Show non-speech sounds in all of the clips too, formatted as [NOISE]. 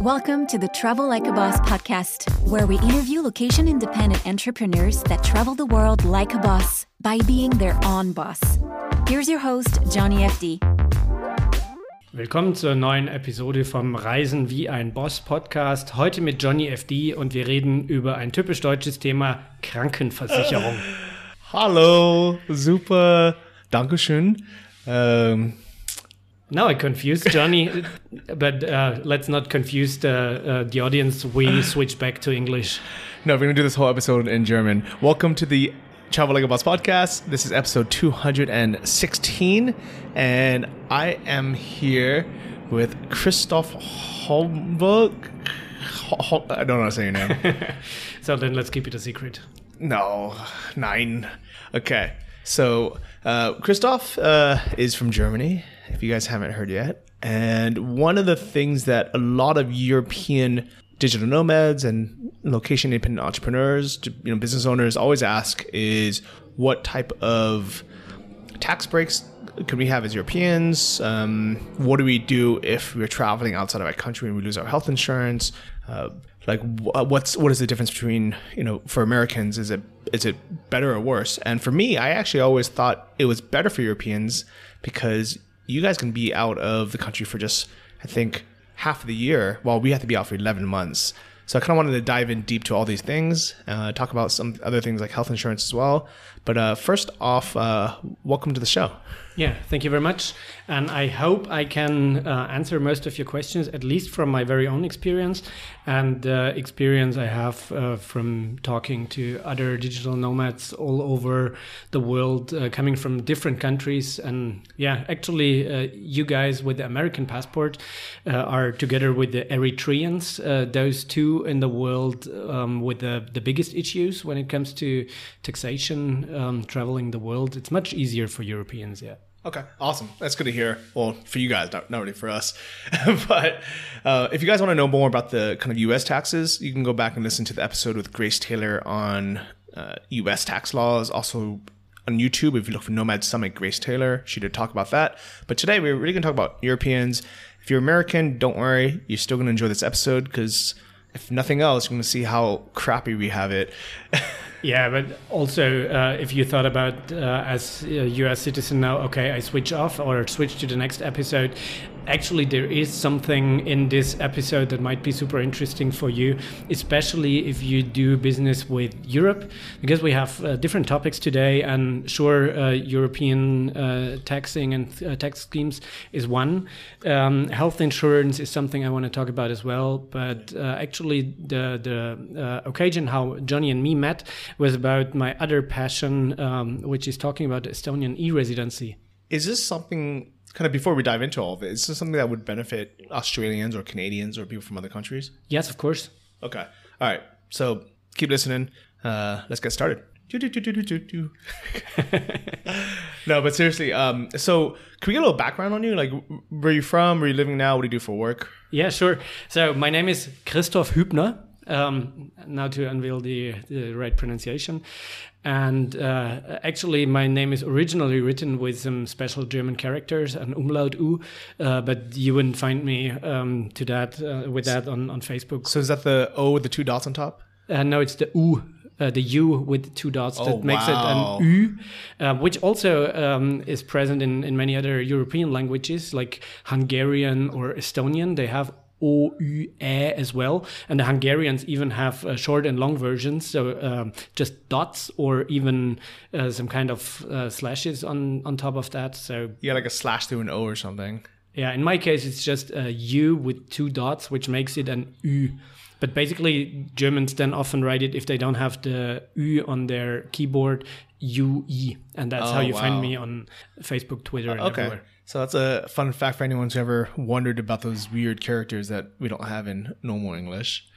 Welcome to the Travel Like a Boss podcast, where we interview location independent entrepreneurs that travel the world like a boss by being their own boss. Here's your host, Johnny FD. Willkommen zur neuen Episode vom Reisen wie ein Boss Podcast. Heute mit Johnny FD und wir reden über ein typisch deutsches Thema Krankenversicherung. Hallo, super, Dankeschön. Um, Now I confused Johnny, but uh, let's not confuse the, uh, the audience. We switch back to English. no, we're gonna do this whole episode in German. Welcome to the Travel Like a Boss podcast. This is episode 216, and I am here with Christoph Holmberg. Hol- I don't know how to say your name. [LAUGHS] So then let's keep it a secret. No, nine. Okay, so uh, Christoph uh, is from Germany. If you guys haven't heard yet, and one of the things that a lot of European digital nomads and location independent entrepreneurs, you know, business owners always ask is what type of tax breaks can we have as Europeans? Um, what do we do if we're traveling outside of our country and we lose our health insurance? Uh, like what's what is the difference between you know for Americans is it is it better or worse? And for me, I actually always thought it was better for Europeans because you guys can be out of the country for just I think half of the year while we have to be out for 11 months. So I kind of wanted to dive in deep to all these things, uh, talk about some other things like health insurance as well. But uh, first off, uh, welcome to the show. Yeah, thank you very much. And I hope I can uh, answer most of your questions, at least from my very own experience and uh, experience I have uh, from talking to other digital nomads all over the world, uh, coming from different countries. And yeah, actually, you guys with the American passport are together with the Eritreans, those two in the world um, with the, the biggest issues when it comes to taxation, um, traveling the world. It's much easier for Europeans, yeah. Okay, awesome. That's good to hear. Well, for you guys, not, not really for us. [LAUGHS] but uh, if you guys want to know more about the kind of U.S. taxes, you can go back and listen to the episode with Grace Taylor on uh, U.S. tax laws. Also on YouTube, if you look for Nomad Summit, Grace Taylor, she did talk about that. But today we're really going to talk about Europeans. If you're American, don't worry. You're still going to enjoy this episode because if nothing else, you're going to see how crappy we have it. [LAUGHS] Yeah, but also uh, if you thought about uh, as a U.S. citizen now, okay, I switch off or switch to the next episode. Actually, there is something in this episode that might be super interesting for you, especially if you do business with Europe, because we have uh, different topics today. And sure, uh, European uh, taxing and uh, tax schemes is one. Um, health insurance is something I want to talk about as well. But uh, actually, the the uh, occasion how Johnny and me met was about my other passion, um, which is talking about Estonian e-residency. is this something kind of before we dive into all of it is this something that would benefit australians or canadians or people from other countries? Yes, of course. okay. All right. So keep listening. Uh, let's get started. [LAUGHS] No but seriously um, so can we get a little background on you? Like where are you from? Where are you living now? What do you do for work? Yeah, sure. So my name is Christoph Hübner. Um, now to unveil the, the right pronunciation. And uh, actually, my name is originally written with some special German characters, an umlaut U, uh, but you wouldn't find me um, to that uh, with that on, on Facebook. so is that the o with the two dots on top Uh, no, it's the U, uh, the U with two dots that Oh, makes wow. it an U, uh, which also um, is present in, in many other European languages like Hungarian or Estonian. They have O U E as well, and the Hungarians even have uh, short and long versions, so um, just dots or even uh, some kind of uh, slashes on on top of that. So Yeah, like a slash through an o or something yeah, in my case, it's just a U with two dots, which makes it an Ü. But basically, Germans then often write it if they don't have the Ü on their keyboard, UE. And that's how Oh, you wow. find me on Facebook, Twitter, and Okay. everywhere. So that's a fun fact for anyone who's ever wondered about those weird characters that we don't have in normal English.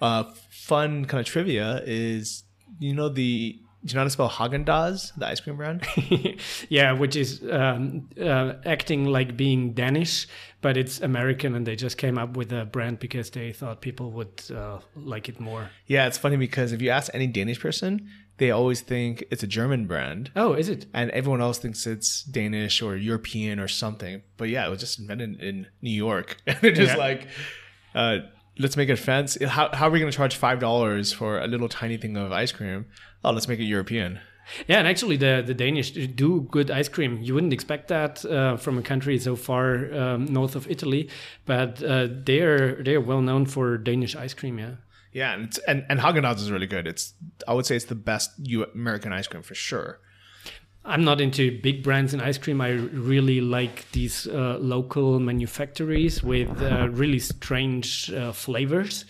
Uh, fun kind of trivia is, you know, the do you know how to spell Haagen Dazs, the ice cream brand? [LAUGHS] yeah, which is um, uh, acting like being Danish, but it's American, and they just came up with a brand because they thought people would uh, like it more. yeah, it's funny because if you ask any Danish person, they always think it's a German brand. Oh, is it? And everyone else thinks it's Danish or European or something. But yeah, it was just invented in New York. [LAUGHS] And they're just Yeah. like, uh, let's make it fancy. How, how are we going to charge five dollars for a little tiny thing of ice cream? Oh, let's make it European. Yeah, and actually, the, the Danish do good ice cream. You wouldn't expect that uh, from a country so far um, north of Italy, but uh, they're they're well known for Danish ice cream. Yeah. Yeah, and and and Haagen Dazs is really good. It's I would say it's the best American ice cream for sure. I'm not into big brands in ice cream. I really like these uh, local manufactories with uh, really strange uh, flavors.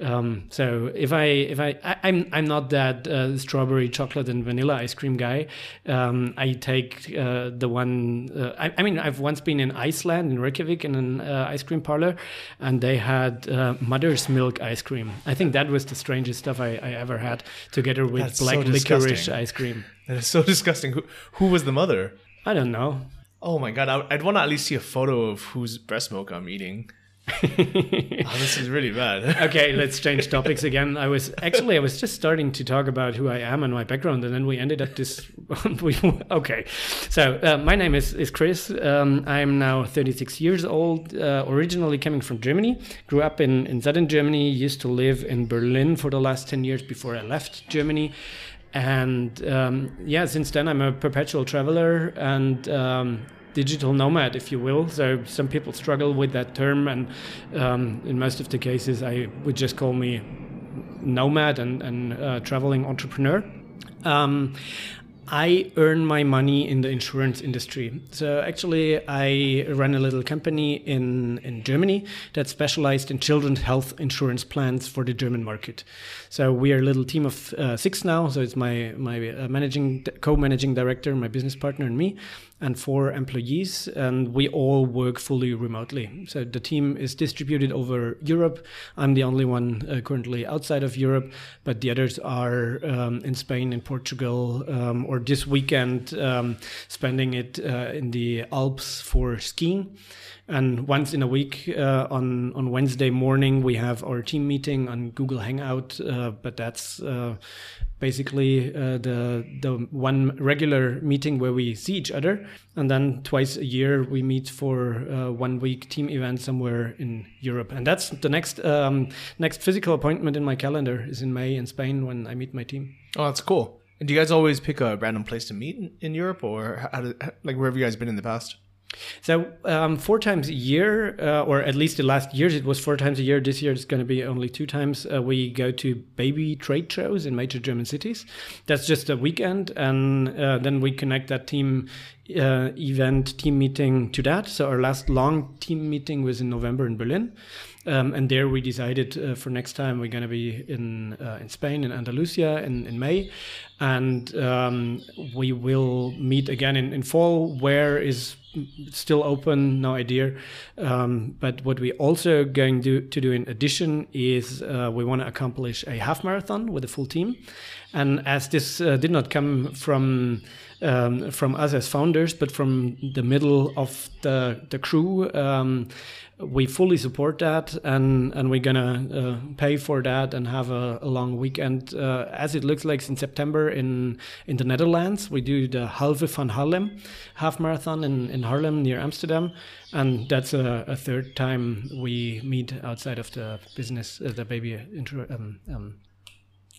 Um, so if I if I, I am I'm, I'm not that uh, strawberry chocolate and vanilla ice cream guy. Um, I take uh, the one. Uh, I, I, mean, I've once been in Iceland in Reykjavik in an uh, ice cream parlor, and they had uh, mother's milk ice cream. I think that was the strangest stuff I, I ever had, together with That's black so licorice ice cream. [LAUGHS] That is so disgusting. Who who was the mother? I don't know. Oh my god, I, I'd want to at least see a photo of whose breast milk I'm eating. [LAUGHS] oh, this is really bad. [LAUGHS] okay, let's change topics again. I was actually I was just starting to talk about who I am and my background, and then we ended up this. [LAUGHS] we, okay, so uh, my name is is Chris. Um, I'm now 36 years old. Uh, originally coming from Germany, grew up in in southern Germany. Used to live in Berlin for the last 10 years before I left Germany. And um, yeah, since then I'm a perpetual traveler and um, digital nomad, if you will. So some people struggle with that term, and um, in most of the cases, I would just call me nomad and, and uh, traveling entrepreneur. Um, I earn my money in the insurance industry. So actually, I run a little company in, in Germany that specialized in children's health insurance plans for the German market. So we are a little team of uh, six now. So it's my my uh, managing co-managing director, my business partner, and me, and four employees, and we all work fully remotely. So the team is distributed over Europe. I'm the only one uh, currently outside of Europe, but the others are um, in Spain, in Portugal, um, or this weekend um, spending it uh, in the Alps for skiing. And once in a week uh, on on Wednesday morning, we have our team meeting on Google Hangout. Uh, but that's uh, basically uh, the the one regular meeting where we see each other, and then twice a year we meet for uh, one week team event somewhere in Europe. And that's the next um, next physical appointment in my calendar is in May in Spain when I meet my team. Oh, that's cool. And do you guys always pick a random place to meet in, in Europe, or how like where have you guys been in the past? So um, four times a year, uh, or at least the last years, it was four times a year. This year it's going to be only two times. Uh, we go to baby trade shows in major German cities. That's just a weekend, and uh, then we connect that team uh, event, team meeting to that. So our last long team meeting was in November in Berlin. Um, and there we decided uh, for next time we're going to be in uh, in Spain in Andalusia in, in May, and um, we will meet again in, in fall. Where is still open, no idea. Um, but what we also going to, to do in addition is uh, we want to accomplish a half marathon with a full team, and as this uh, did not come from um, from us as founders, but from the middle of the the crew. Um, we fully support that and and we're gonna uh, pay for that and have a, a long weekend uh, as it looks like in September in in the Netherlands we do the Halve van Haarlem half marathon in, in Haarlem near Amsterdam and that's a, a third time we meet outside of the business uh, the baby intro um, um,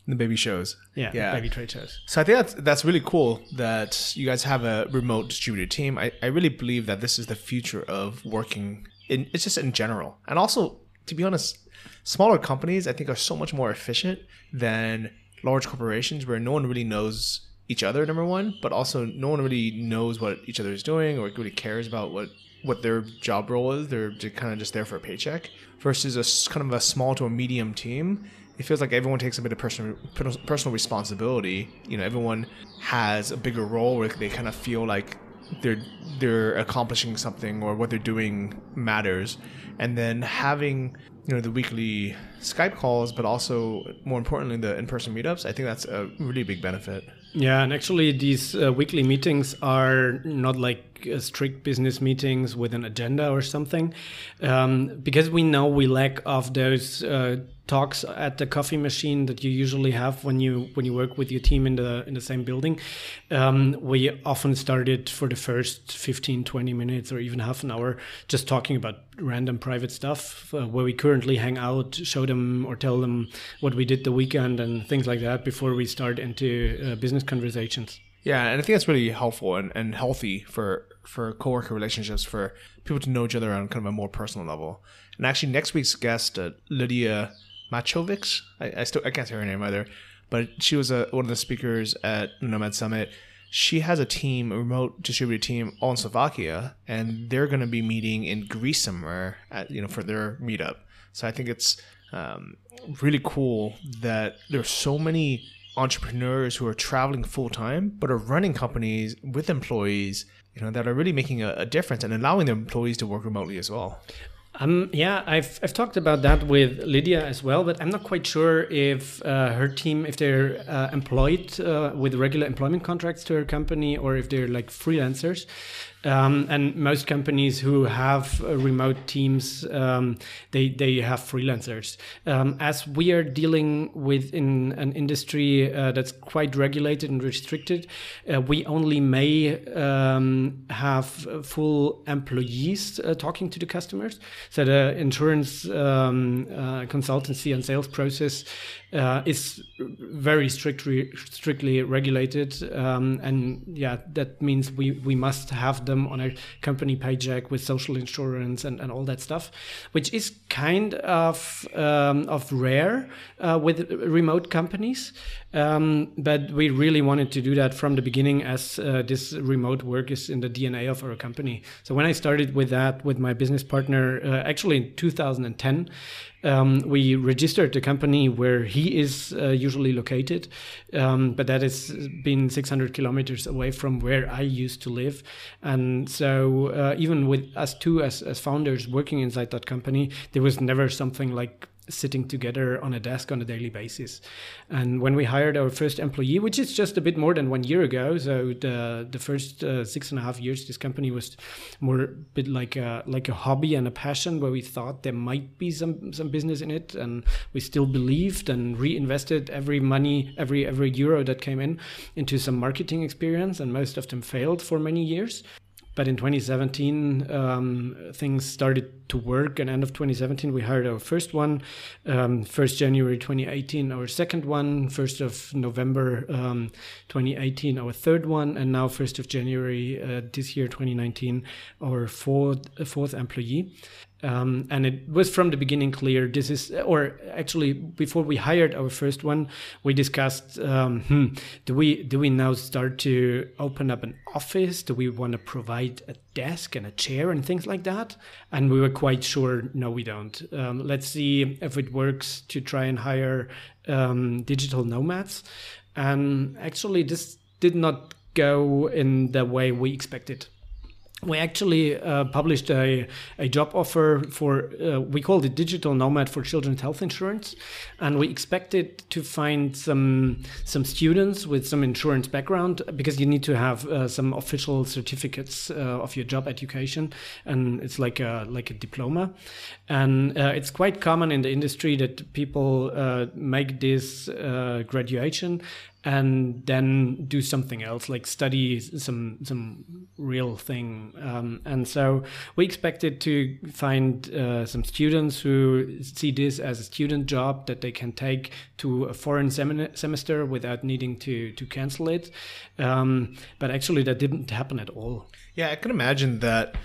The baby shows. yeah, Yeah. baby trade shows So I think that's that's really cool that you guys have a remote distributed team. I, I really believe that this is the future of working in it's just in general. And also, to be honest, smaller companies I think are so much more efficient than large corporations where no one really knows each other, number one, but also no one really knows what each other is doing or really cares about what what their job role is. They're just kind of just there for a paycheck. Versus a kind of a small to a medium team, it feels like everyone takes a bit of personal personal responsibility. You know, everyone has a bigger role where they kind of feel like they're they're accomplishing something or what they're doing matters. And then having you know the weekly Skype calls, but also more importantly the in-person meetups. I think that's a really big benefit. Yeah, and actually, these uh, weekly meetings are not like uh, strict business meetings with an agenda or something, um, because we know we lack of those uh, talks at the coffee machine that you usually have when you when you work with your team in the in the same building. Um, we often started for the first 15, 20 minutes or even half an hour just talking about random private stuff uh, where we currently hang out, show them or tell them what we did the weekend and things like that before we start into uh, business conversations. Yeah, and I think that's really helpful and, and healthy for for coworker relationships for people to know each other on kind of a more personal level. And actually, next week's guest, uh, Lydia Machovics, I, I still I can't say her name either, but she was a, one of the speakers at Nomad Summit. She has a team, a remote distributed team, all in Slovakia, and they're going to be meeting in Greece somewhere, at, you know, for their meetup. So I think it's um, really cool that there's so many entrepreneurs who are traveling full time but are running companies with employees you know that are really making a, a difference and allowing their employees to work remotely as well um, yeah, I've, I've talked about that with Lydia as well, but I'm not quite sure if uh, her team, if they're uh, employed uh, with regular employment contracts to her company or if they're like freelancers. Um, and most companies who have uh, remote teams, um, they they have freelancers. Um, as we are dealing with in an industry uh, that's quite regulated and restricted, uh, we only may um, have full employees uh, talking to the customers. So the insurance um, uh, consultancy and sales process uh, is very strictly strictly regulated, um, and yeah, that means we we must have them on a company paycheck with social insurance and, and all that stuff, which is kind of um, of rare uh, with remote companies. Um, but we really wanted to do that from the beginning, as uh, this remote work is in the DNA of our company. So when I started with that with my business partner, uh, actually in 2010 um, we registered the company where he is uh, usually located, um, but that has been 600 kilometers away from where I used to live. And so, uh, even with us two as, as founders working inside that company, there was never something like sitting together on a desk on a daily basis. And when we hired our first employee, which is just a bit more than one year ago, so the the first uh, six and a half years, this company was more a bit like a like a hobby and a passion, where we thought there might be some some business in it, and we still believed and reinvested every money, every every euro that came in into some marketing experience, and most of them failed for many years. But in 2017, um, things started to work. And end of 2017, we hired our first one. Um, 1st January 2018, our second one. 1st of November um, 2018, our third one. And now 1st of January uh, this year, 2019, our fourth, fourth employee. Um, and it was from the beginning clear this is, or actually, before we hired our first one, we discussed: um, hmm, do we do we now start to open up an office? Do we want to provide a desk and a chair and things like that? And we were quite sure, no, we don't. Um, let's see if it works to try and hire um, digital nomads. And actually, this did not go in the way we expected we actually uh, published a, a job offer for uh, we called it digital nomad for children's health insurance. And we expected to find some some students with some insurance background because you need to have uh, some official certificates uh, of your job education. And it's like a like a diploma. And uh, it's quite common in the industry that people uh, make this graduation and then do something else like study some some real thing. Um, and so we expected to find uh, some students who see this as a student job that they can take to a foreign sem- semester without needing to to cancel it. Um, but actually that didn't happen at all. Yeah i can imagine that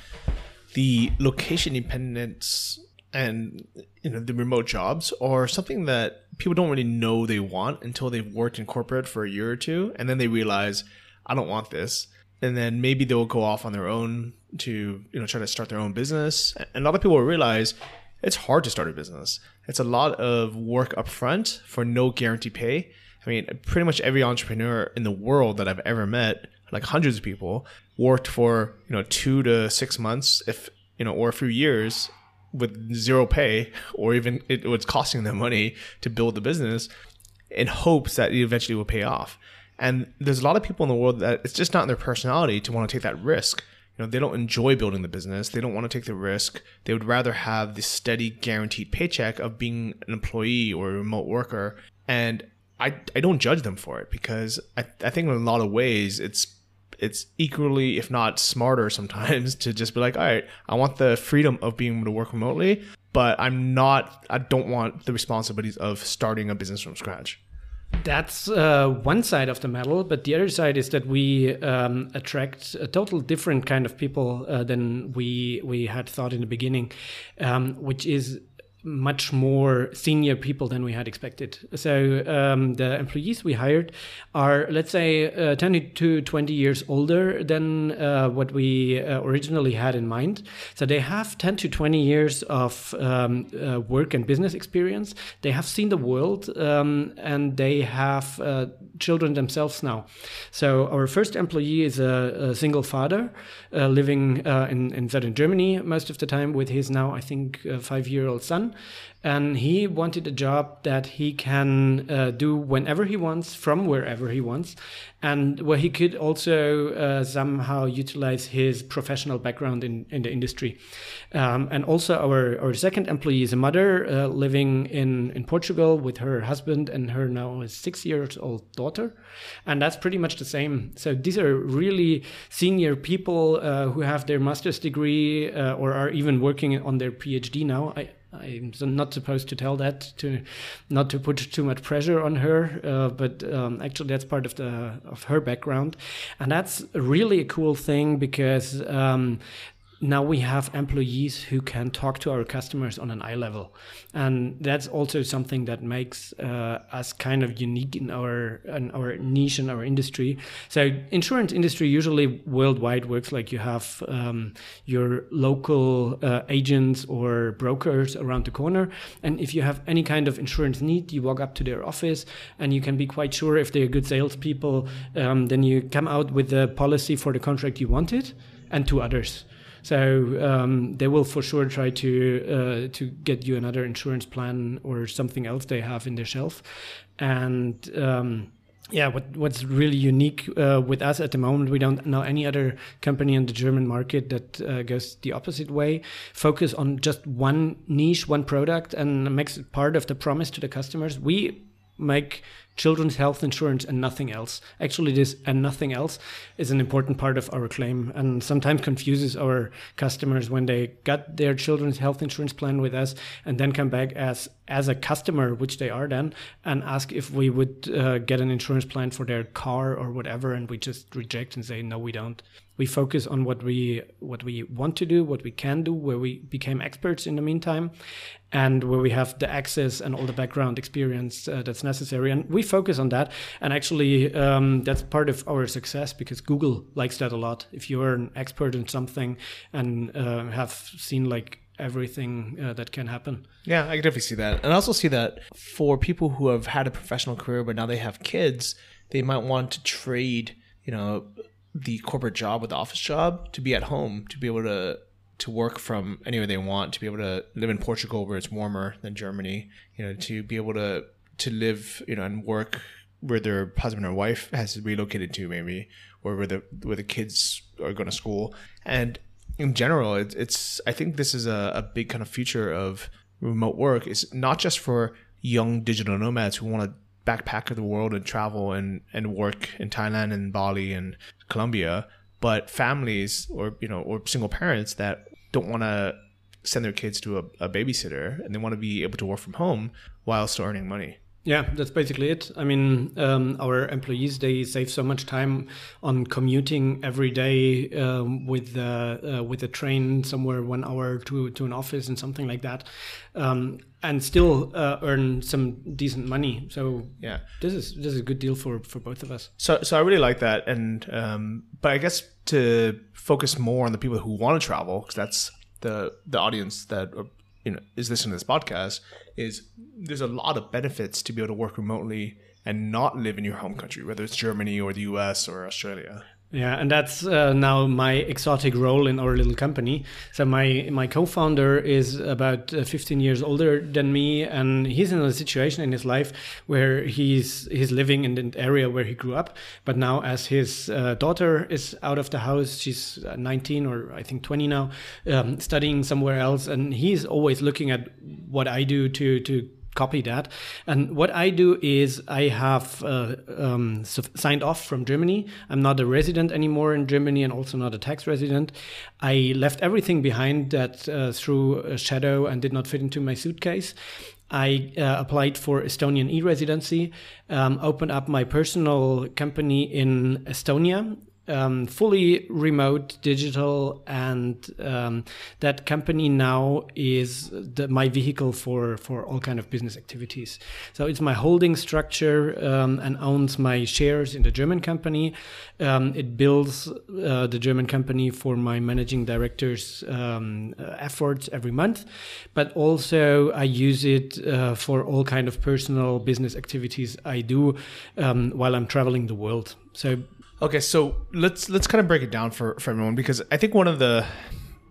the location dependence and you know the remote jobs are something that people don't really know they want until they've worked in corporate for a year or two and then they realize i don't want this. And then maybe they'll go off on their own to you know try to start their own business. And a lot of people realize it's hard to start a business. It's a lot of work up front for no guarantee pay. I mean pretty much every entrepreneur in the world that i've ever met like hundreds of people worked for you know two to six months if you know or a few years with zero pay or even it was costing them money to build the business in hopes that it eventually will pay off. And there's a lot of people in the world that it's just not in their personality to want to take that risk. you know they don't enjoy building the business they don't want to take the risk they would rather have the steady guaranteed paycheck of being an employee or a remote worker and i i don't judge them for it because i, I think in a lot of ways it's it's equally if not smarter sometimes [LAUGHS] to just be like all right i want the freedom of being able to work remotely but i'm not i don't want the responsibilities of starting a business from scratch. That's uh, one side of the medal, but the other side is that we um, attract a total different kind of people uh, than we we had thought in the beginning, um, which is much more senior people than we had expected. So um, the employees we hired are, let's say, uh, 10 to 20 years older than uh, what we uh, originally had in mind. So they have 10 to 20 years of um, uh, work and business experience. They have seen the world um, and they have uh, children themselves now. So our first employee is a, a single father uh, living in, in southern Germany most of the time with his now, I think, five year old son and he wanted a job that he can uh, do whenever he wants from wherever he wants and where he could also uh, somehow utilize his professional background in, in the industry. Um, and also our, our second employee is a mother uh, living in, in portugal with her husband and her now six years old daughter. And that's pretty much the same. So these are really senior people uh, who have their master's degree uh, or are even working on their phd now. I, I'm not supposed to tell that to not to put too much pressure on her, uh, but um, actually that's part of the of her background, and that's really a cool thing because um, now we have employees who can talk to our customers on an eye level. And that's also something that makes uh, us kind of unique in our in our niche in our industry. So insurance industry usually worldwide works like you have um, your local uh, agents or brokers around the corner. And if you have any kind of insurance need you walk up to their office and you can be quite sure if they're good salespeople um, then you come out with the policy for the contract you wanted and two others so um, they will for sure try to uh, to get you another insurance plan or something else they have in their shelf, and. Um, yeah, what what's really unique uh, with us at the moment, we don't know any other company in the German market that uh, goes the opposite way. Focus on just one niche, one product, and makes it part of the promise to the customers. We make children's health insurance and nothing else. Actually, this and nothing else is an important part of our claim and sometimes confuses our customers when they got their children's health insurance plan with us and then come back as as a customer, which they are then, and ask if we would uh, get an insurance plan for their car or whatever, and we just reject and say no, we don't we focus on what we what we want to do, what we can do, where we became experts in the meantime, and where we have the access and all the background experience uh, that's necessary. And we focus on that. And actually, um, that's part of our success because Google likes that a lot. If you're an expert in something and uh, have seen like everything uh, that can happen. Yeah, I can definitely see that. And I also see that for people who have had a professional career but now they have kids, they might want to trade, you know, the corporate job with the office job to be at home to be able to to work from anywhere they want to be able to live in Portugal where it's warmer than Germany you know to be able to to live you know and work where their husband or wife has relocated to maybe or where the where the kids are going to school and in general it's, it's I think this is a, a big kind of future of remote work is not just for young digital nomads who want to backpack the world and travel and, and work in Thailand and Bali and Colombia, but families or you know or single parents that don't want to send their kids to a, a babysitter and they want to be able to work from home while still earning money. Yeah, that's basically it. I mean, um, our employees they save so much time on commuting every day um, with the uh, with the train somewhere one hour to to an office and something like that, um, and still uh, earn some decent money. So yeah, this is this is a good deal for for both of us. So so I really like that, and um, but I guess to focus more on the people who want to travel because that's the the audience that you know is listening to this podcast is there's a lot of benefits to be able to work remotely and not live in your home country, whether it's Germany or the US or Australia. Yeah, and that's uh, now my exotic role in our little company. So my my co-founder is about uh, 15 years older than me, and he's in a situation in his life where he's he's living in the area where he grew up. But now, as his uh, daughter is out of the house, she's uh, 19 or I think 20 now, um, studying somewhere else, and he's always looking at what I do to to copy that. And what I do is I have uh, um, signed off from Germany. I'm not a resident anymore in Germany and also not a tax resident. I left everything behind that uh, threw a shadow and did not fit into my suitcase. I uh, applied for Estonian e-residency, um, opened up my personal company in Estonia, um, fully remote digital and um, that company now is the, my vehicle for for all kind of business activities. So it's my holding structure um, and owns my shares in the german company. Um, it builds uh, the german company for my managing director's um, uh, efforts every month but also i use it uh, for all kind of personal business activities i do um, while i'm traveling the world. So Okay, so let's let's kind of break it down for for everyone because I think one of the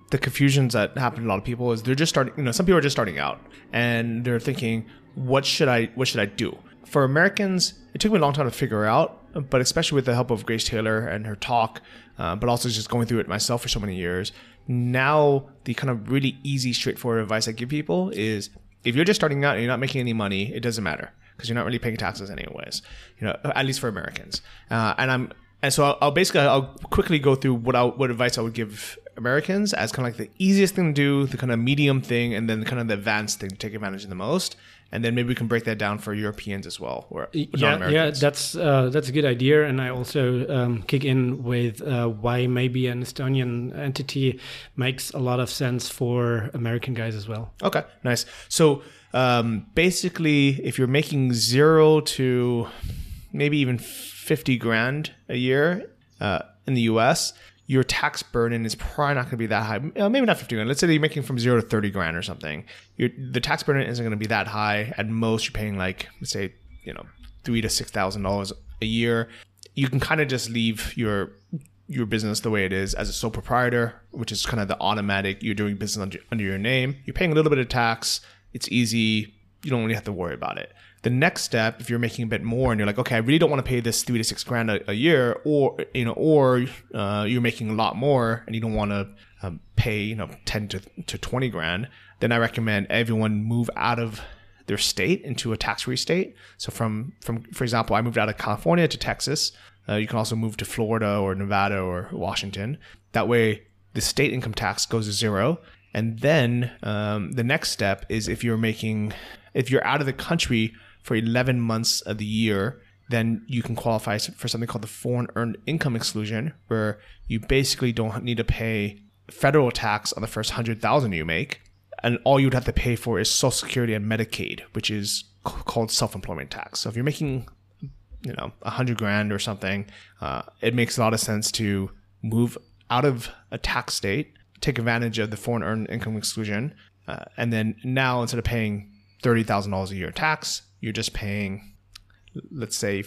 the confusions that happen to a lot of people is they're just starting. You know, some people are just starting out and they're thinking, what should I what should I do? For Americans, it took me a long time to figure out, but especially with the help of Grace Taylor and her talk, uh, but also just going through it myself for so many years. Now, the kind of really easy, straightforward advice I give people is if you're just starting out and you're not making any money, it doesn't matter because you're not really paying taxes anyways. You know, at least for Americans. Uh, and I'm and so I'll, I'll, basically I'll quickly go through what I what advice I would give Americans as kind of like the easiest thing to do, the kind of medium thing, and then kind of the advanced thing to take advantage of the most. And then maybe we can break that down for Europeans as well, or yeah, yeah, that's uh, that's a good idea. And I also um, kick in with uh, why maybe an Estonian entity makes a lot of sense for American guys as well. Okay, nice. So um, basically, if you're making zero to maybe even 50 grand a year uh, in the US, your tax burden is probably not going to be that high. Uh, maybe not 50 grand. Let's say you're making from zero to 30 grand or something. Your, the tax burden isn't going to be that high. At most, you're paying like, let's say, you know, three to six thousand dollars a year. You can kind of just leave your your business the way it is as a sole proprietor, which is kind of the automatic. You're doing business under, under your name. You're paying a little bit of tax. It's easy. You don't really have to worry about it. The next step, if you're making a bit more and you're like, okay, I really don't want to pay this three to six grand a, a year, or you know, or uh, you're making a lot more and you don't want to um, pay you know ten to, to twenty grand, then I recommend everyone move out of their state into a tax-free state. So from from for example, I moved out of California to Texas. Uh, you can also move to Florida or Nevada or Washington. That way, the state income tax goes to zero. And then um, the next step is if you're making, if you're out of the country for 11 months of the year, then you can qualify for something called the foreign earned income exclusion, where you basically don't need to pay federal tax on the first 100,000 you make. And all you'd have to pay for is Social Security and Medicaid, which is called self-employment tax. So if you're making, you know, a hundred grand or something, uh, it makes a lot of sense to move out of a tax state, take advantage of the foreign earned income exclusion, uh, and then now instead of paying thirty thousand dollars a year in tax, you're just paying, let's say,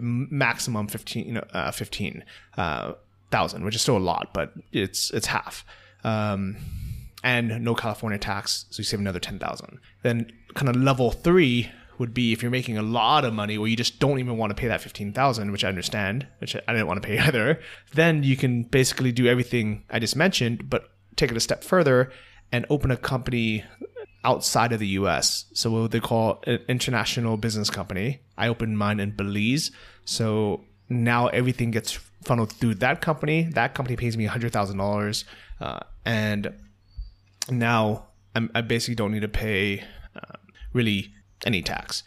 maximum fifteen, uh, fifteen uh, thousand, which is still a lot, but it's it's half. Um, and no California tax, so you save another ten thousand. Then kind of level three would be if you're making a lot of money where you just don't even want to pay that 15,000 which I understand which I didn't want to pay [LAUGHS] either then you can basically do everything I just mentioned but take it a step further and open a company outside of the US. So what they call an international business company. I opened mine in Belize. So now everything gets funneled through that company. That company pays me $100,000. Uh, and now I'm, i basically don't need to pay uh, really any tax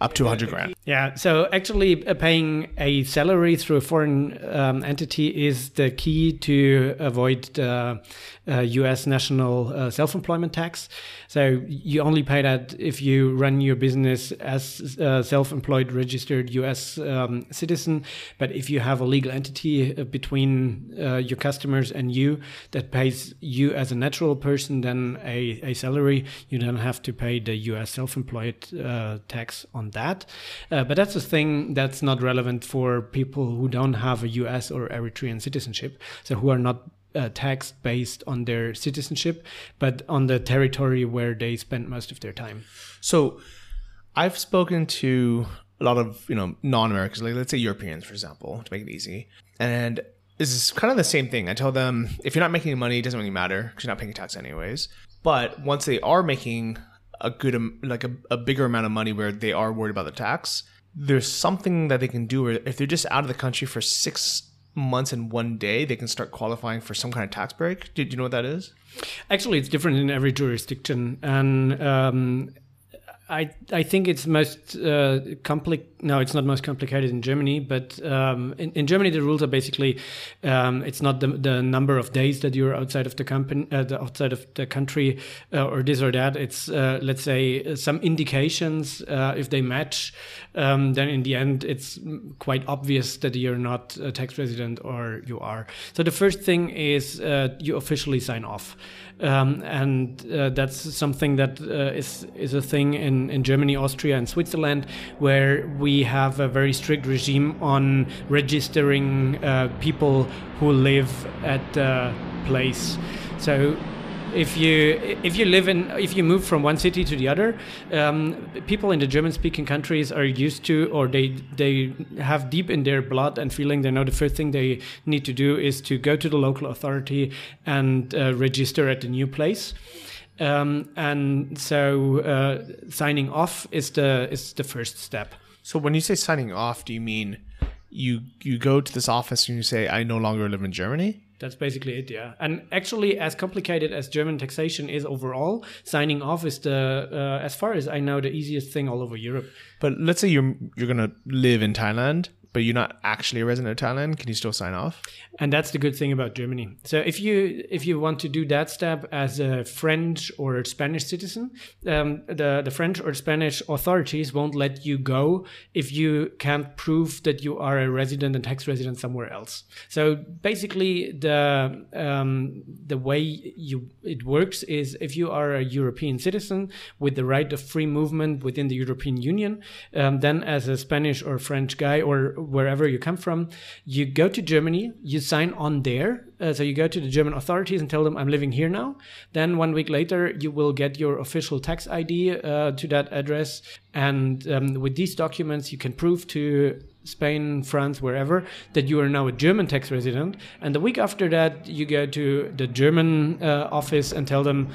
up to 100 grand. Yeah, so actually uh, paying a salary through a foreign um, entity is the key to avoid the uh, US national uh, self employment tax. So you only pay that if you run your business as a self employed registered US um, citizen. But if you have a legal entity uh, between uh, your customers and you that pays you as a natural person, then a, a salary, you don't have to pay the US self employed uh, tax on that. Uh, but that's a thing that's not relevant for people who don't have a US or Eritrean citizenship, so who are not uh, taxed based on their citizenship, but on the territory where they spend most of their time. So I've spoken to a lot of, you know, non-Americans, like let's say Europeans, for example, to make it easy. And this is kind of the same thing. I tell them if you're not making money, it doesn't really matter because you're not paying tax anyways. But once they are making a good, like a, a bigger amount of money where they are worried about the tax, there's something that they can do where if they're just out of the country for six months and one day, they can start qualifying for some kind of tax break. Do, do you know what that is? Actually, it's different in every jurisdiction, and um, I I think it's most uh, No, it's not most complicated in Germany, but um, in, in Germany the rules are basically um, it's not the, the number of days that you're outside of the company, uh, the outside of the country, uh, or this or that. It's uh, let's say uh, some indications. Uh, if they match, um, then in the end it's quite obvious that you're not a tax resident or you are. So the first thing is uh, you officially sign off. Um, and uh, that's something that uh, is is a thing in, in Germany, Austria, and Switzerland, where we have a very strict regime on registering uh, people who live at the place. So if you if you live in if you move from one city to the other um, people in the german speaking countries are used to or they they have deep in their blood and feeling they know the first thing they need to do is to go to the local authority and uh, register at the new place um, and so uh, signing off is the is the first step So when you say signing off, do you mean you you go to this office and you say I no longer live in Germany? That's basically it, yeah. And actually, as complicated as German taxation is overall, signing off is the, uh, as far as I know, the easiest thing all over Europe. But let's say you're you're gonna live in Thailand, but you're not actually a resident of Thailand. Can you still sign off? And that's the good thing about Germany. So if you if you want to do that step as a French or Spanish citizen, um, the the French or Spanish authorities won't let you go if you can't prove that you are a resident and tax resident somewhere else. So basically, the um, the way you it works is if you are a European citizen with the right of free movement within the European Union, um, then as a Spanish or French guy or wherever you come from, you go to Germany, you sign on there. Uh, so you go to the German authorities and tell them, I'm living here now. Then one week later, you will get your official tax ID uh, to that address. And um, with these documents, you can prove to Spain, France, wherever, that you are now a German tax resident. And the week after that, you go to the German uh, office and tell them,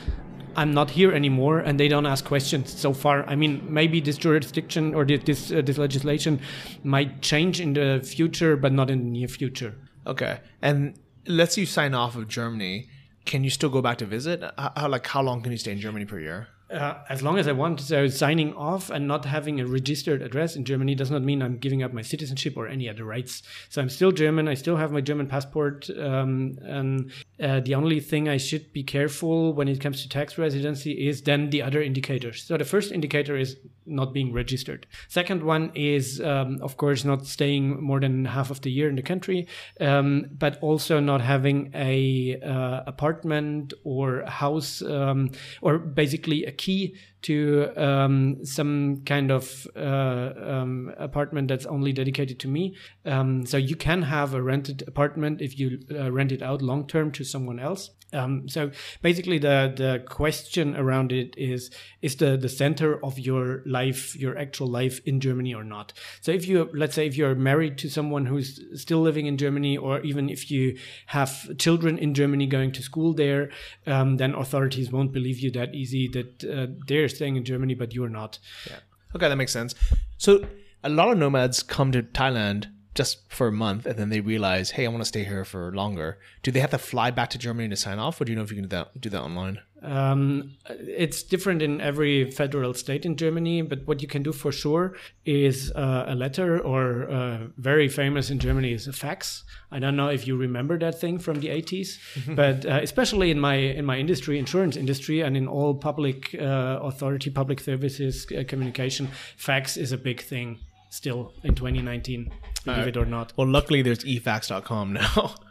I'm not here anymore, and they don't ask questions so far. I mean, maybe this jurisdiction or this uh, this legislation might change in the future, but not in the near future. Okay. And let's you sign off of Germany. Can you still go back to visit? How like how long can you stay in Germany per year? Uh, as long as I want. So signing off and not having a registered address in Germany does not mean I'm giving up my citizenship or any other rights. So I'm still German. I still have my German passport. Um, and uh, the only thing I should be careful when it comes to tax residency is then the other indicators. So the first indicator is not being registered. Second one is, um, of course, not staying more than half of the year in the country, um, but also not having a uh, apartment or house um, or basically a key to um, some kind of uh, um, apartment that's only dedicated to me. Um, so you can have a rented apartment if you uh, rent it out long term to someone else. Um, so basically, the the question around it is: is the the center of your life, your actual life in Germany or not? So if you let's say if you're married to someone who's still living in Germany, or even if you have children in Germany going to school there, um, then authorities won't believe you that easy that uh, they're staying in Germany but you're not. Yeah. Okay, that makes sense. So a lot of nomads come to Thailand just for a month and then they realize, hey, I want to stay here for longer. Do they have to fly back to Germany to sign off, or do you know if you can do that, do that online? Um, it's different in every federal state in Germany, but what you can do for sure is uh, a letter, or uh, very famous in Germany is a fax. I don't know if you remember that thing from the 80s, but uh, especially in my in my industry, insurance industry, and in all public uh, authority, public services uh, communication, fax is a big thing still in 2019, believe it or not. Well, luckily there's efax.com now. [LAUGHS]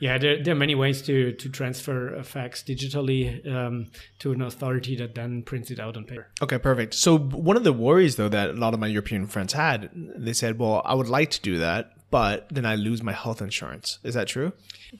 Yeah, there, there are many ways to to transfer a fax digitally um, to an authority that then prints it out on paper. Okay, perfect. So one of the worries though that a lot of my European friends had, they said, "Well, I would like to do that, but then I lose my health insurance." Is that true?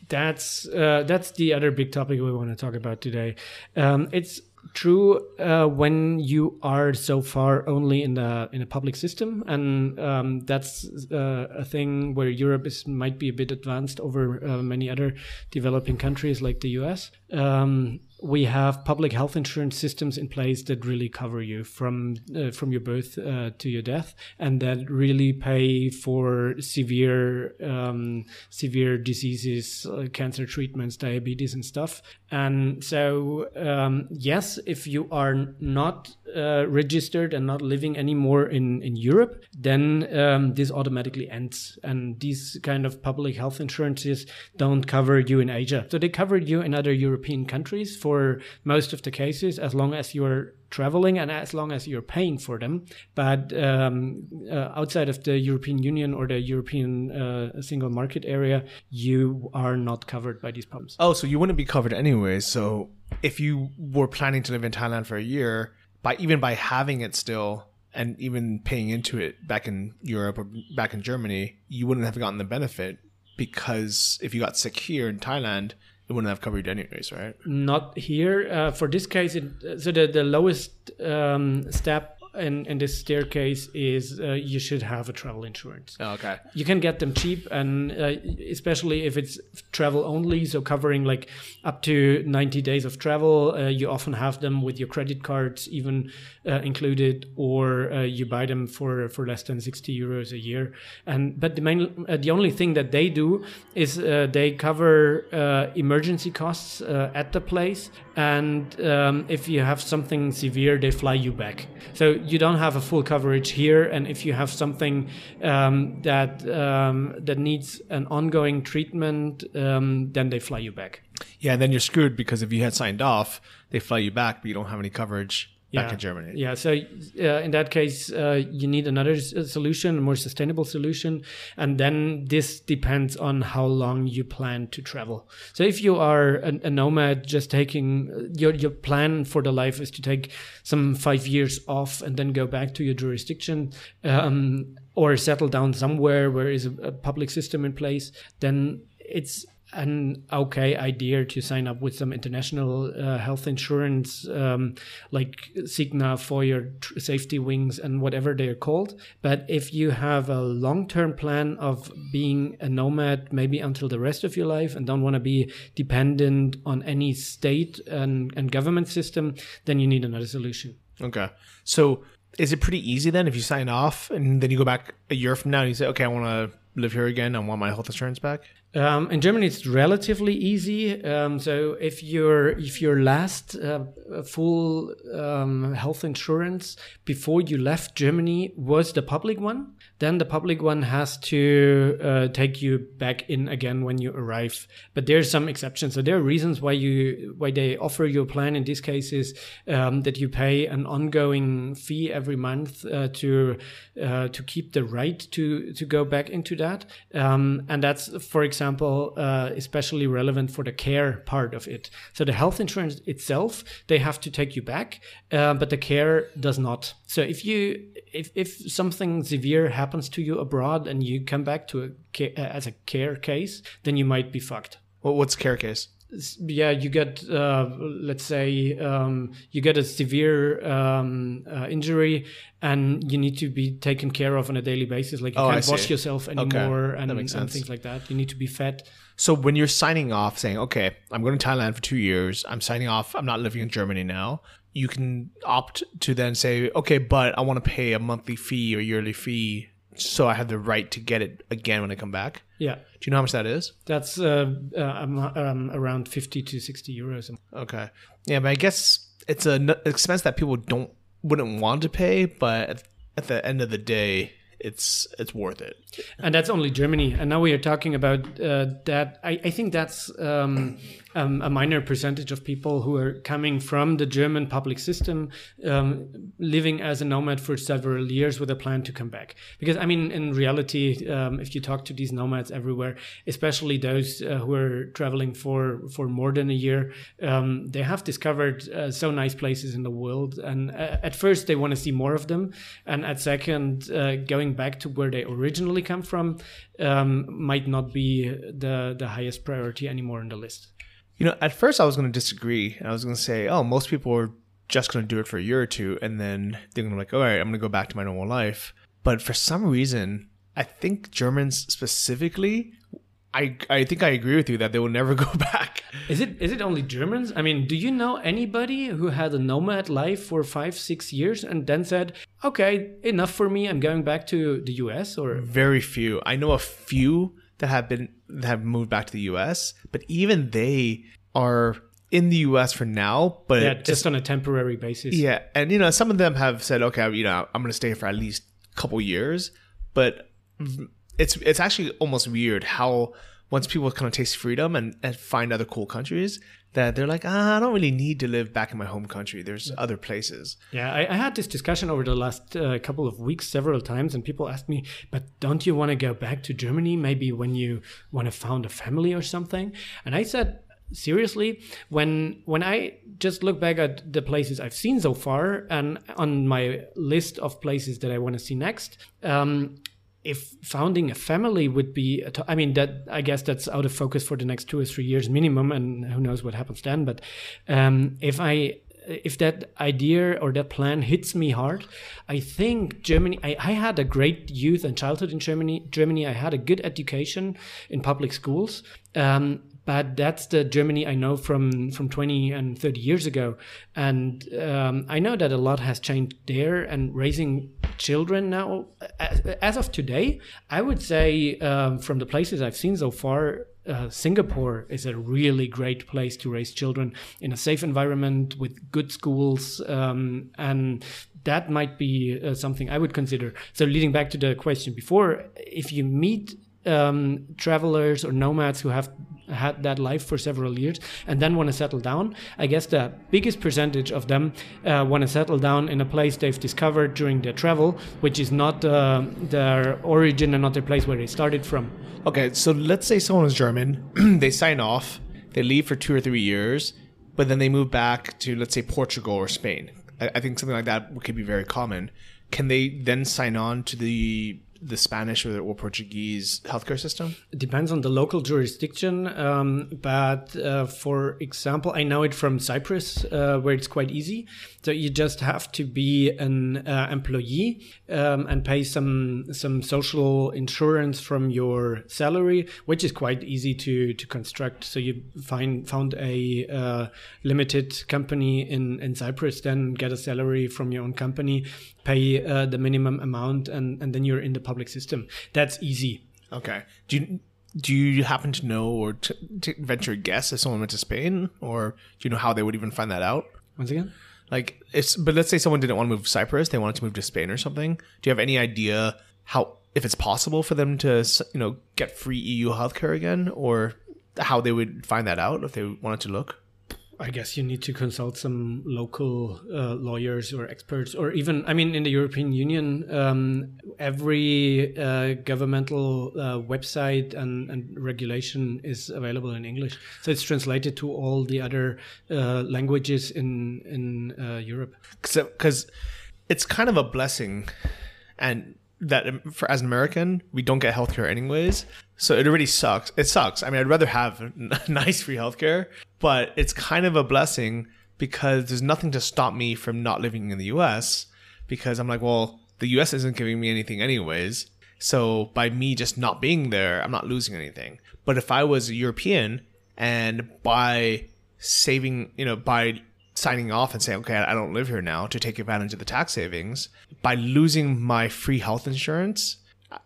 That's uh, that's the other big topic we want to talk about today. Um, it's true uh, when you are so far only in the in a public system, and um, that's uh, a thing where Europe is might be a bit advanced over uh, many other developing countries like the U.S. Um, we have public health insurance systems in place that really cover you from uh, from your birth uh, to your death, and that really pay for severe um, severe diseases, uh, cancer treatments, diabetes, and stuff. And so, um, yes, if you are not uh, registered and not living anymore in in Europe, then um, this automatically ends. And these kind of public health insurances don't cover you in Asia, so they cover you in other European countries for most of the cases as long as you're traveling and as long as you're paying for them. But um, uh, outside of the European Union or the European uh, single market area, you are not covered by these problems. Oh, so you wouldn't be covered anyway. So if you were planning to live in Thailand for a year, by even by having it still and even paying into it back in Europe or back in Germany, you wouldn't have gotten the benefit because if you got sick here in Thailand, it wouldn't have covered anyways, right? Not here. Uh, for this case, it, so the, the lowest um, step in, in this staircase is uh, you should have a travel insurance. Oh, okay. You can get them cheap, and uh, especially if it's travel only, so covering like up to 90 days of travel, uh, you often have them with your credit cards even uh, included, or uh, you buy them for, for less than 60 euros a year. And but the main, uh, the only thing that they do is they cover emergency costs at the place, and um, if you have something severe, they fly you back. So you don't have a full coverage here, and if you have something um, that um, that needs an ongoing treatment, um, then they fly you back. Yeah, and then you're screwed because if you had signed off, they fly you back, but you don't have any coverage back yeah. in Germany. Yeah. So uh, in that case, uh, you need another uh, solution, a more sustainable solution, and then this depends on how long you plan to travel. So if you are a, a nomad, just taking uh, your your plan for the life is to take some five years off and then go back to your jurisdiction. Um, or settle down somewhere where is a, a public system in place, then it's an okay idea to sign up with some international uh, health insurance um, like Cigna for your tr- safety wings and whatever they're called. But if you have a long term plan of being a nomad, maybe until the rest of your life, and don't want to be dependent on any state and, and government system, then you need another solution. Okay. So is it pretty easy then if you sign off and then you go back a year from now and you say, okay, I want to live here again. and want my health insurance back. Um, in Germany, it's relatively easy. Um, so if your if your last uh, full um, health insurance before you left Germany was the public one, then the public one has to uh, take you back in again when you arrive. But there's some exceptions. So there are reasons why you why they offer you a plan in these cases um, that you pay an ongoing fee every month uh, to uh, to keep the right to to go back into that. Um, and that's for example example, uh, especially relevant for the care part of it. So the health insurance itself, they have to take you back, uh, but the care does not. So if you if if something severe happens to you abroad and you come back to a uh, as a care case, then you might be fucked. Well, what's care case? yeah you get uh, let's say um, you get a severe um, uh, injury and you need to be taken care of on a daily basis like you Oh, can't wash yourself anymore That and, and things like that you need to be fed So when you're signing off, saying, "Okay, I'm going to Thailand for two years. I'm signing off. I'm not living in Germany now." You can opt to then say, "Okay, but I want to pay a monthly fee or yearly fee, so I have the right to get it again when I come back." yeah Do you know how much that is? that's uh, uh, um, um, around 50 to 60 euros Okay. Yeah, but I guess it's an expense that people don't wouldn't want to pay, but at, at the end of the day, it's it's worth it. And that's only Germany. And now we are talking about uh, that. I, I think that's um, um, a minor percentage of people who are coming from the German public system, um, living as a nomad for several years with a plan to come back. Because, I mean, in reality, um, if you talk to these nomads everywhere, especially those uh, who are traveling for, for more than a year, um, they have discovered uh, so nice places in the world. And uh, at first, they want to see more of them. And at second, uh, going back to where they originally come from um, might not be the, the highest priority anymore on the list. You know, at first I was going to disagree. I was going to say, oh, most people are just going to do it for a year or two, and then they're going to be like, all right, I'm going to go back to my normal life. But for some reason, I think Germans specifically, I I think I agree with you that they will never [LAUGHS] go back. Is it is it only Germans? I mean, do you know anybody who had a nomad life for five six years and then said, okay, enough for me, I'm going back to the U.S. or Very few. I know a few that have been that have moved back to the U.S., but even they are in the U.S. for now. But yeah, just on a temporary basis? Yeah, and you know, some of them have said, okay, you know, I'm going to stay for at least a couple years, but it's it's actually almost weird how once people kind of taste freedom and, and find other cool countries that they're like, ah, I don't really need to live back in my home country. There's other places. Yeah, I, I had this discussion over the last uh, couple of weeks several times, and people asked me, "But don't you want to go back to Germany? Maybe when you want to found a family or something?" And I said, seriously, when when I just look back at the places I've seen so far, and on my list of places that I want to see next. Um, if founding a family would be i mean that i guess that's out of focus for the next two or three years minimum and who knows what happens then but um, if i if that idea or that plan hits me hard i think germany I, I had a great youth and childhood in germany germany. I had a good education in public schools. Um, but that's the Germany I know from from 20 and 30 years ago, and um, I know that a lot has changed there. And raising children now, as, as of today, I would say um, from the places I've seen so far, uh, Singapore is a really great place to raise children in a safe environment with good schools, um, and that might be uh, something I would consider. So, leading back to the question before, if you meet um, travelers or nomads who have had that life for several years and then want to settle down. I guess the biggest percentage of them uh, want to settle down in a place they've discovered during their travel, which is not uh, their origin and not their place where they started from. Okay, so let's say someone is German, [CLEARS THROAT] they sign off, they leave for two or three years, but then they move back to, let's say, Portugal or Spain. I, I think something like that could be very common. Can they then sign on to the the Spanish or, the, or Portuguese healthcare system? It depends on the local jurisdiction, um, but uh, for example, I know it from Cyprus, uh, where it's quite easy. So you just have to be an uh, employee um, and pay some some social insurance from your salary, which is quite easy to to construct. So you find found a uh, limited company in in Cyprus, then get a salary from your own company, pay uh, the minimum amount, and and then you're in the public system. That's easy. Okay. Do you do you happen to know or venture a guess if someone went to Spain, or do you know how they would even find that out? Once again. Like, it's but let's say someone didn't want to move to Cyprus, they wanted to move to Spain or something. Do you have any idea how if it's possible for them to you know get free EU healthcare again, or how they would find that out if they wanted to look? I guess you need to consult some local uh, lawyers or experts, or even, I mean, in the European Union, um, every uh, governmental uh, website and, and regulation is available in English. So it's translated to all the other uh, languages in in uh, Europe. because it's kind of a blessing and that um, for as an american we don't get healthcare anyways. So it already sucks. It sucks. I mean i'd rather have n- [LAUGHS] nice free healthcare but it's kind of a blessing because there's nothing to stop me from not living in the us because i'm like well the us isn't giving me anything anyways. So by me just not being there i'm not losing anything. But if i was a european and by saving you know by signing off and saying, okay, I don't live here now to take advantage of the tax savings by losing my free health insurance,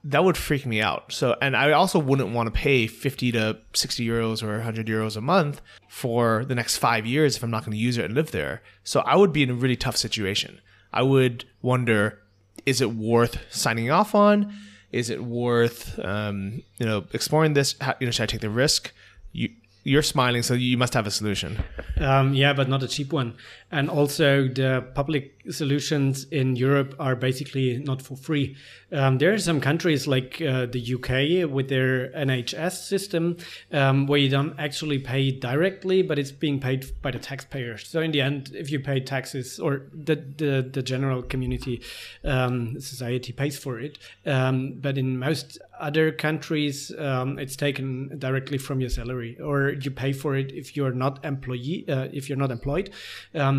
that would freak me out. So, and I also wouldn't want to pay 50 to 60 euros or 100 euros a month for the next five years if I'm not going to use it and live there. So I would be in a really tough situation. I would wonder is it worth signing off on? Is it worth um, you know exploring this? How, you know, should I take the risk? You you're smiling, so you must have a solution. Um, yeah, but not a cheap one. And also, the public solutions in Europe are basically not for free. Um, there are some countries like uh, the UK with their NHS system um, where you don't actually pay directly, but it's being paid by the taxpayers. So in the end, if you pay taxes or the the, the general community um, society pays for it, um, but in most other countries, um, it's taken directly from your salary, or you pay for it if you're not employee uh, if you're not employed.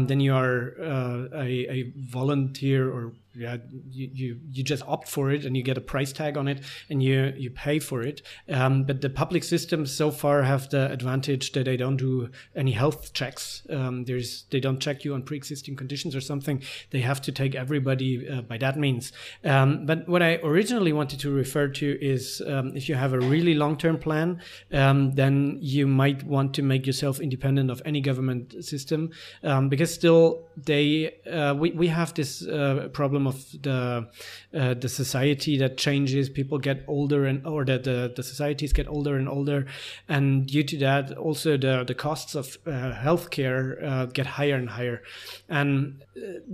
Then you are uh, a, a volunteer or yeah, you, you, you just opt for it and you get a price tag on it and you, you pay for it. Um, but the public systems so far have the advantage that they don't do any health checks. Um, there's, they don't check you on pre-existing conditions or something. They have to take everybody uh, by that means. Um, but what I originally wanted to refer to is um, if you have a really long-term plan, um, then you might want to make yourself independent of any government system um, because still they, uh, we, we have this uh, problem of the uh, the society that changes. People get older and or that the, the societies get older and older, and due to that, also the the costs of uh, healthcare uh, get higher and higher. And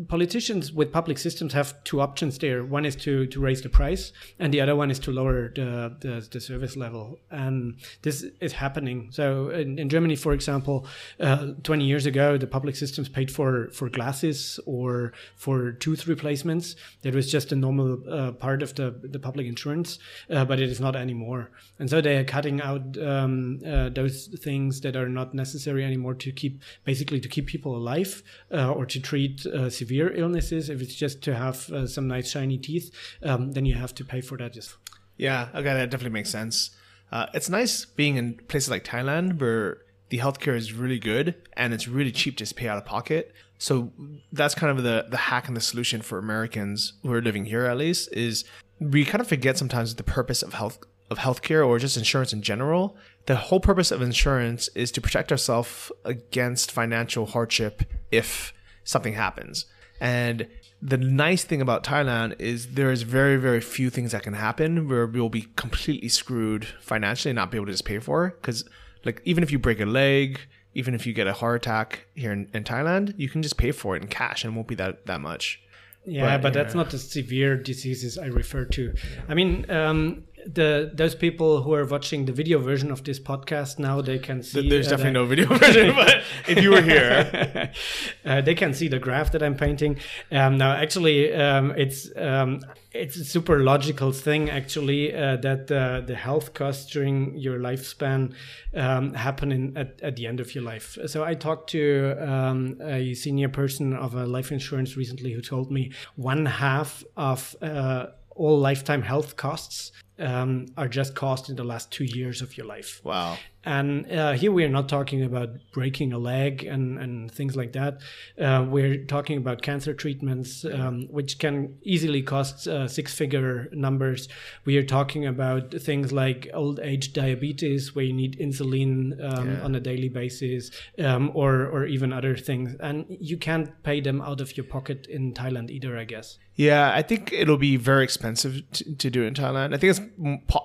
politicians with public systems have two options there. One is to to raise the price, and the other one is to lower the the, the service level. And this is happening. So in, in Germany, for example, uh, 20 years ago, the public systems paid for for glasses or for tooth replacements. That was just a normal uh, part of the the public insurance, uh, but it is not anymore. And so they are cutting out um, uh, those things that are not necessary anymore to keep basically to keep people alive uh, or to treat uh, severe illnesses. If it's just to have uh, some nice shiny teeth, um, then you have to pay for that. Just Yeah, okay, that definitely makes sense. Uh, it's nice being in places like Thailand where the healthcare is really good and it's really cheap to just pay out of pocket. So that's kind of the the hack and the solution for Americans who are living here at least is we kind of forget sometimes the purpose of health of healthcare or just insurance in general. The whole purpose of insurance is to protect ourselves against financial hardship if something happens. And the nice thing about Thailand is there is very, very few things that can happen where we'll be completely screwed financially and not be able to just pay for. Because, like, even if you break a leg, even if you get a heart attack here in, in Thailand, you can just pay for it in cash and it won't be that, that much. Yeah, But, but, that's not the severe diseases I refer to. I mean, um, the those people who are watching the video version of this podcast now, they can see. There's uh, definitely the- no video [LAUGHS] version, but if you were here, [LAUGHS] uh, they can see the graph that I'm painting. Um, now, actually, um, it's um, it's a super logical thing actually uh, that uh, the health costs during your lifespan um, happen in, at, at the end of your life. So I talked to um, a senior person of a life insurance recently who told me one half of uh, all lifetime health costs um, are just cost in the last two years of your life. wow. And uh, here we are not talking about breaking a leg and, and things like that. Uh, we're talking about cancer treatments, um, which can easily cost uh, six figure numbers. We are talking about things like old age diabetes, where you need insulin um, Yeah. on a daily basis, um, or, or even other things. And you can't pay them out of your pocket in Thailand either, I guess. Yeah, I think it'll be very expensive to, to do in Thailand. I think it's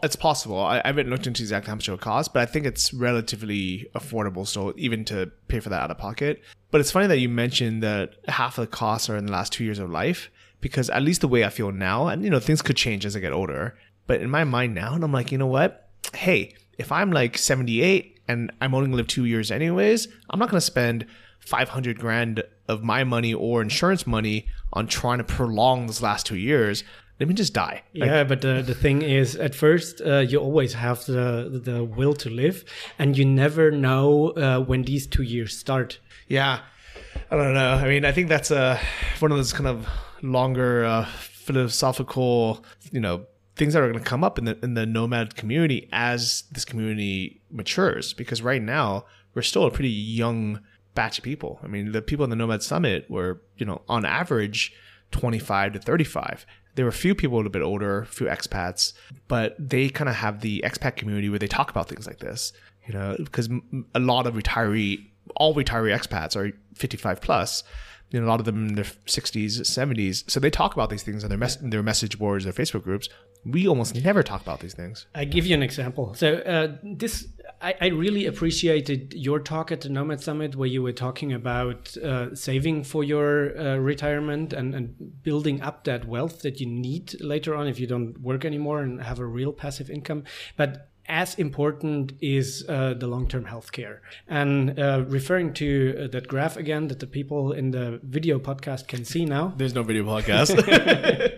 it's possible. I, I haven't looked into exactly how much it will cost, but I think it's relatively affordable. So even to pay for that out of pocket. But it's funny that you mentioned that half of the costs are in the last two years of life, because at least the way I feel now, and you know things could change as I get older. But in my mind now, and I'm like, you know what? Hey, if I'm like 78 and I'm only gonna live two years anyways, I'm not gonna spend 500 grand of my money or insurance money on trying to prolong those last two years. Let me just die. Like, yeah, but the, the thing is, at first, uh, you always have the the will to live, and you never know uh, when these two years start. Yeah, I don't know. I mean, I think that's uh, one of those kind of longer uh, philosophical, you know, things that are going to come up in the in the nomad community as this community matures. Because right now we're still a pretty young batch of people. I mean, the people in the Nomad Summit were, you know, on average, twenty five to thirty five. There were a few people a little bit older, a few expats, but they kind of have the expat community where they talk about things like this. You know, because a lot of retiree all retiree expats are 55 plus you know, a lot of them in their 60s, 70s. So they talk about these things on their, mes- their message boards, their Facebook groups. We almost never talk about these things. I give you an example. So uh, this, I, I, really appreciated your talk at the Nomad Summit where you were talking about uh, saving for your uh, retirement and, and building up that wealth that you need later on if you don't work anymore and have a real passive income. But as important is uh, the long-term healthcare. And uh, referring to uh, that graph again that the people in the video podcast can see now. There's no video podcast.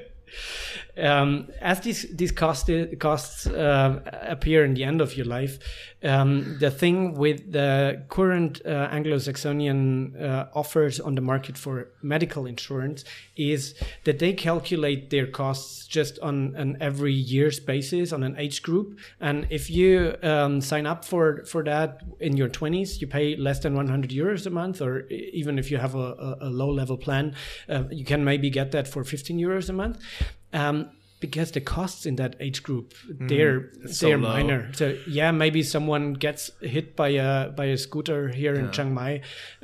[LAUGHS] [LAUGHS] um, as these these cost, costs uh, appear in the end of your life, um, the thing with the current uh, Anglo-Saxonian uh, offers on the market for medical insurance is that they calculate their costs just on an every year's basis on an age group, and if you um, sign up for for that in your 20s, you pay less than 100 euros a month, or even if you have a, a, low level plan, uh, you can maybe get that for 15 euros a month. Um, because the costs in that age group they're Mm, they're so minor. So yeah, maybe someone gets hit by a by a scooter here in Chiang Mai,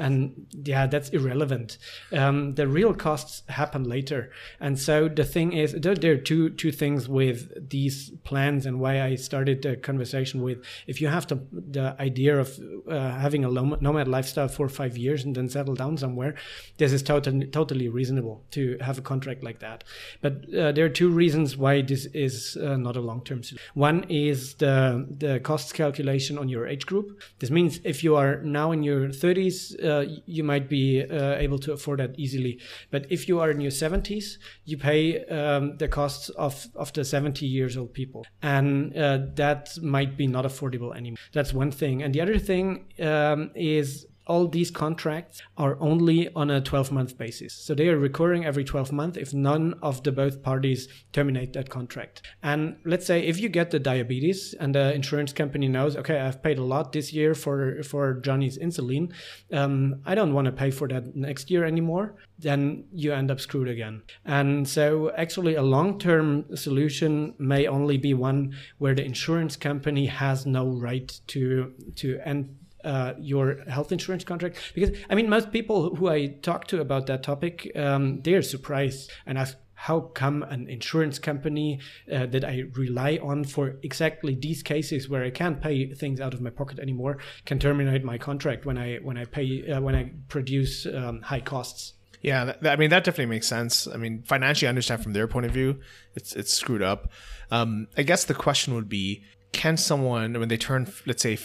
and yeah, that's irrelevant. Um, the real costs happen later, and so the thing is, there, there are two two things with these plans, and why I started the conversation with if you have the the idea of uh, having a nomad lifestyle for five years and then settle down somewhere, this is totally totally reasonable to have a contract like that. But uh, there are two reasons why this is uh, not a long-term solution. One is the the costs calculation on your age group. This means if you are now in your 30s, uh, you might be uh, able to afford that easily. But if you are in your 70s, you pay um, the costs of of the 70 years old people, and uh, that might be not affordable anymore. That's one thing. And the other thing um, is all these contracts are only on a 12 month basis. So they are recurring every 12 months if none of the both parties terminate that contract. And let's say if you get the diabetes and the insurance company knows, okay, I've paid a lot this year for, for Johnny's insulin. Um, I don't want to pay for that next year anymore. Then you end up screwed again. And so actually a long term solution may only be one where the insurance company has no right to, to end uh, your health insurance contract because i mean most people who i talk to about that topic um, they're surprised and ask how come an insurance company uh, that i rely on for exactly these cases where i can't pay things out of my pocket anymore can terminate my contract when i when i pay uh, when i produce um, high costs Yeah, that, I mean that definitely makes sense. I mean, financially, I understand from their point of view, it's it's screwed up. Um, I guess the question would be, can someone when they turn, let's say,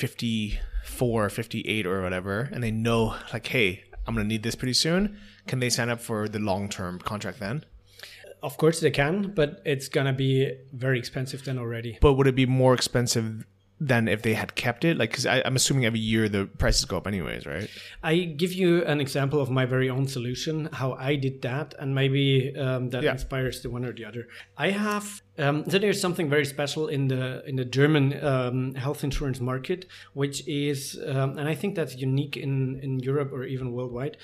54, 58 or whatever, and they know like, hey, I'm gonna need this pretty soon, can they sign up for the long term contract then? of course they can but it's gonna be very expensive then already But would it be more expensive than if they had kept it? Like, because I'm assuming every year the prices go up anyways, right? I give you an example of my very own solution, how I did that, and maybe um, that Yeah. inspires the one or the other. I have um, so there's something very special in the in the German um, health insurance market, which is, um, and I think that's unique in in Europe or even worldwide.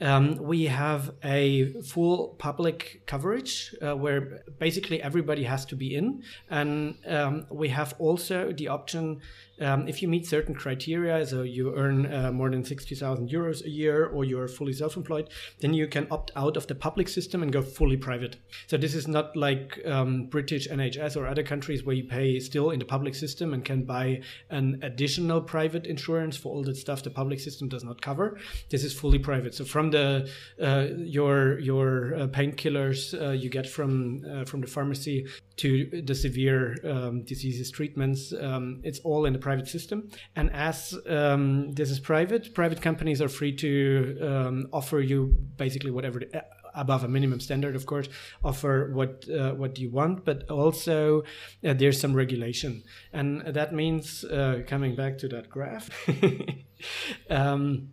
Um, we have a full public coverage uh, where basically everybody has to be in, and um, we have also the option um, if you meet certain criteria, so you earn uh, more than 60,000 euros a year or you're fully self employed, then you can opt out of the public system and go fully private. So this is not like um, British NHS or other countries where you pay still in the public system and can buy an additional private insurance for all the stuff the public system does not cover. This is fully private. So from the uh, your your uh, painkillers uh, you get from uh, from the pharmacy to the severe um, diseases treatments, um, it's all in the private system. And as um, this is private, private companies are free to um, offer you basically whatever. The, above a minimum standard, of course, offer what uh, what you want, but also uh, there's some regulation, and that means uh, coming back to that graph. [LAUGHS] um,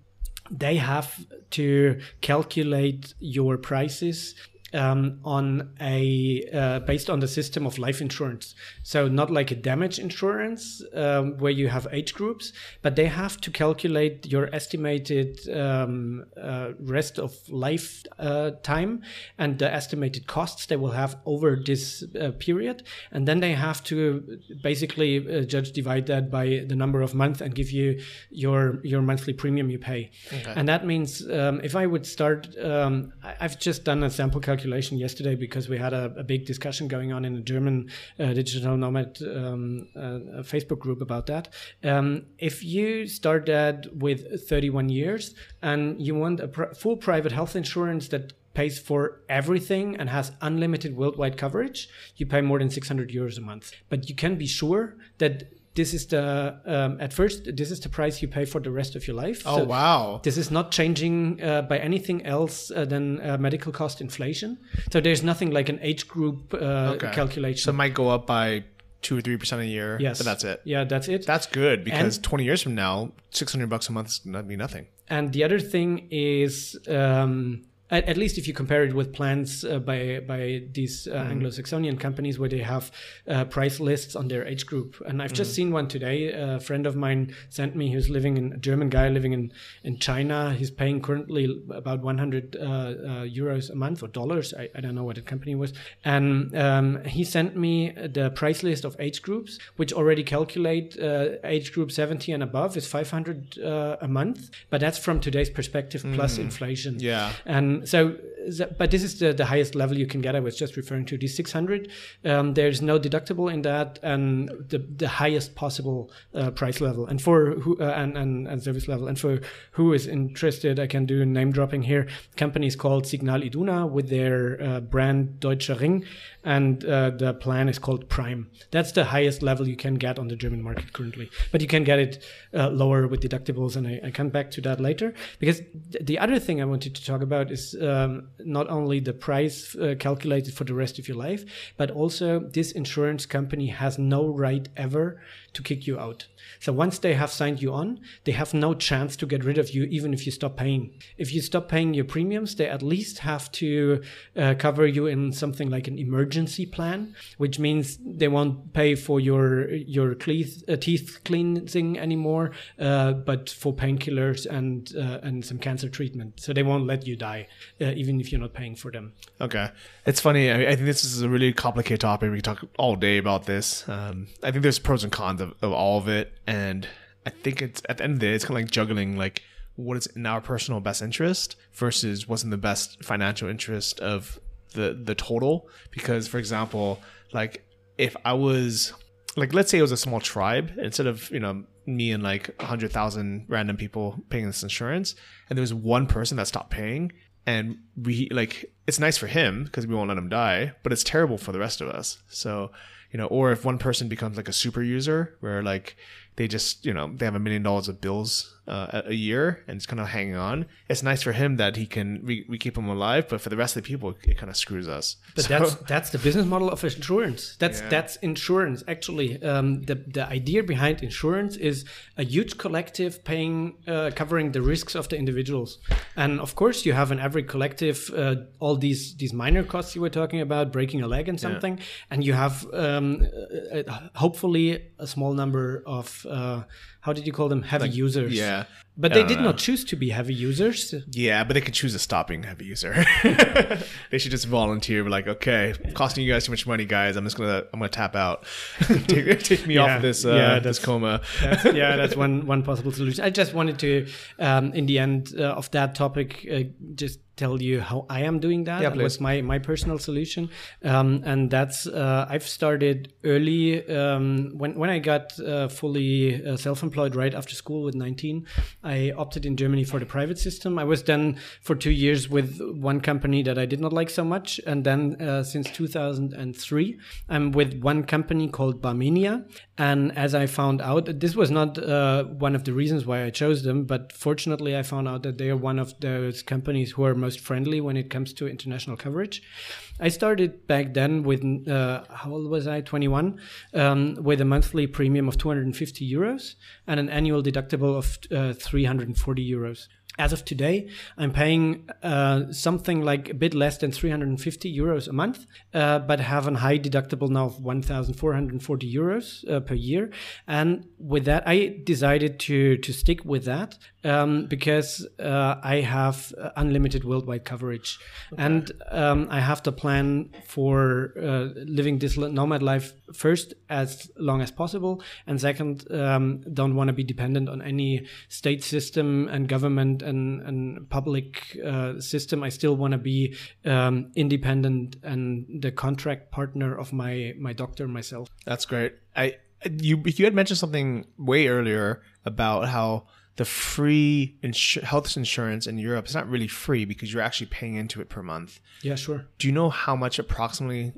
they have to calculate your prices um, on a uh, based on the system of life insurance. So not like a damage insurance um, where you have age groups, but they have to calculate your estimated um, uh, rest of life uh, time and the estimated costs they will have over this uh, period, and then they have to basically uh, judge divide that by the number of months and give you your your monthly premium you pay. Okay. And that means um, if I would start, um, I've just done a sample calculation calculation yesterday because we had a, a big discussion going on in a German uh, digital nomad um, uh, Facebook group about that. Um, if you start that with 31 years and you want a pr- full private health insurance that pays for everything and has unlimited worldwide coverage, you pay more than 600 euros a month. But you can be sure that this is the um, at first this is the price you pay for the rest of your life. Oh so wow! This is not changing uh, by anything else uh, than uh, medical cost inflation. So there's nothing like an age group uh, okay. calculation. So it might go up by two or three percent a year. Yes, but that's it. Yeah, that's it. That's good because and, twenty years from now, six hundred bucks a month is gonna be nothing. And the other thing is. Um, at, at, least if you compare it with plans uh, by by these uh, mm. Anglo-Saxonian companies where they have uh, price lists on their age group. And I've just mm. seen one today. A friend of mine sent me. Who's living in a German guy living in in China. He's paying currently about 100 uh, uh, euros a month or dollars. I, I, don't know what the company was. And um, he sent me the price list of age groups, which already calculate uh, age group 70 and above is 500 a month. But that's from today's perspective plus mm. inflation. Yeah. And Um, so, but this is the, the highest level you can get. I was just referring to the 600. Um, there's no deductible in that, and the the highest possible uh, price level, and for who uh, and, and and service level, and for who is interested, I can do name dropping here. Companies called Signal Iduna with their uh, brand Deutscher Ring, and uh, the plan is called Prime. That's the highest level you can get on the German market currently, but you can get it uh, lower with deductibles, and I, I come back to that later because th- the other thing I wanted to talk about is um, not only the price uh, calculated for the rest of your life, but also this insurance company has no right ever to kick you out. So once they have signed you on, they have no chance to get rid of you, even if you stop paying. If you stop paying your premiums, they at least have to uh, cover you in something like an emergency plan, which means they won't pay for your your teeth, uh, teeth cleansing anymore, uh, but for painkillers and uh, and some cancer treatment. So they won't let you die, uh, even if you're not paying for them. Okay, it's funny. I, I, think this is a really complicated topic. We can talk all day about this. Um, I think there's pros and cons of, of all of it and I think it's at the end of the day, it's kind of like juggling like what is in our personal best interest versus what's in the best financial interest of the the total. Because, for example, like if I was like, let's say it was a small tribe, instead of you know me and like a hundred thousand random people paying this insurance, and there was one person that stopped paying, and we like it's nice for him because we won't let him die, but it's terrible for the rest of us. So you know, or if one person becomes like a super user where like they just you know they have a million dollars of bills uh, a year and it's kind of hanging on. It's nice for him that he can we, we keep him alive, but for the rest of the people, it kind of screws us. But so, that's that's the business model of insurance. That's yeah. that's insurance. Actually, um, the the idea behind insurance is a huge collective paying uh, covering the risks of the individuals, and of course you have in every collective uh, all these these minor costs you were talking about, breaking a leg and something, yeah. and you have um, uh, uh, hopefully a small number of uh, how did you call them heavy like, users? Yeah. But they did know. not choose to be heavy users. Yeah, but they could choose to stop being heavy user. [LAUGHS] they should just volunteer. Like, okay, costing you guys too much money, guys. I'm just gonna, I'm gonna tap out. [LAUGHS] take, [LAUGHS] take, me yeah, off of this, uh, yeah, this coma. that's, yeah, that's one one possible solution. I just wanted to, um, in the end uh, of that topic, uh, just tell you how I am doing that. Yeah, that was my my personal solution, um, and that's uh, I've started early um, when when I got uh, fully uh, self-employed right after school with 19. I opted in Germany for the private system. I was then for two years with one company that I did not like so much, and then uh, since 2003, I'm with one company called Barmenia. And as I found out, this was not uh, one of the reasons why I chose them, but fortunately, I found out that they are one of those companies who are most friendly when it comes to international coverage. I started back then with uh, how old was I? 21, um, with a monthly premium of 250 euros and an annual deductible of uh, 340 euros. as of today, I'm paying uh, something like a bit less than 350 euros a month, uh, but have a high deductible now of 1,440 euros uh, per year. And with that, I decided to to stick with that um, because uh, I have uh, unlimited worldwide coverage, okay. and um, I have the plan for uh, living this nomad life first as long as possible, and second, um, don't want to be dependent on any state system and government and, and public uh, system. I still want to be um, independent and the contract partner of my my doctor myself. That's great. I you you had mentioned something way earlier about how the free insu- health insurance in Europe is not really free because you're actually paying into it per month. Yeah, sure. Do you know how much approximately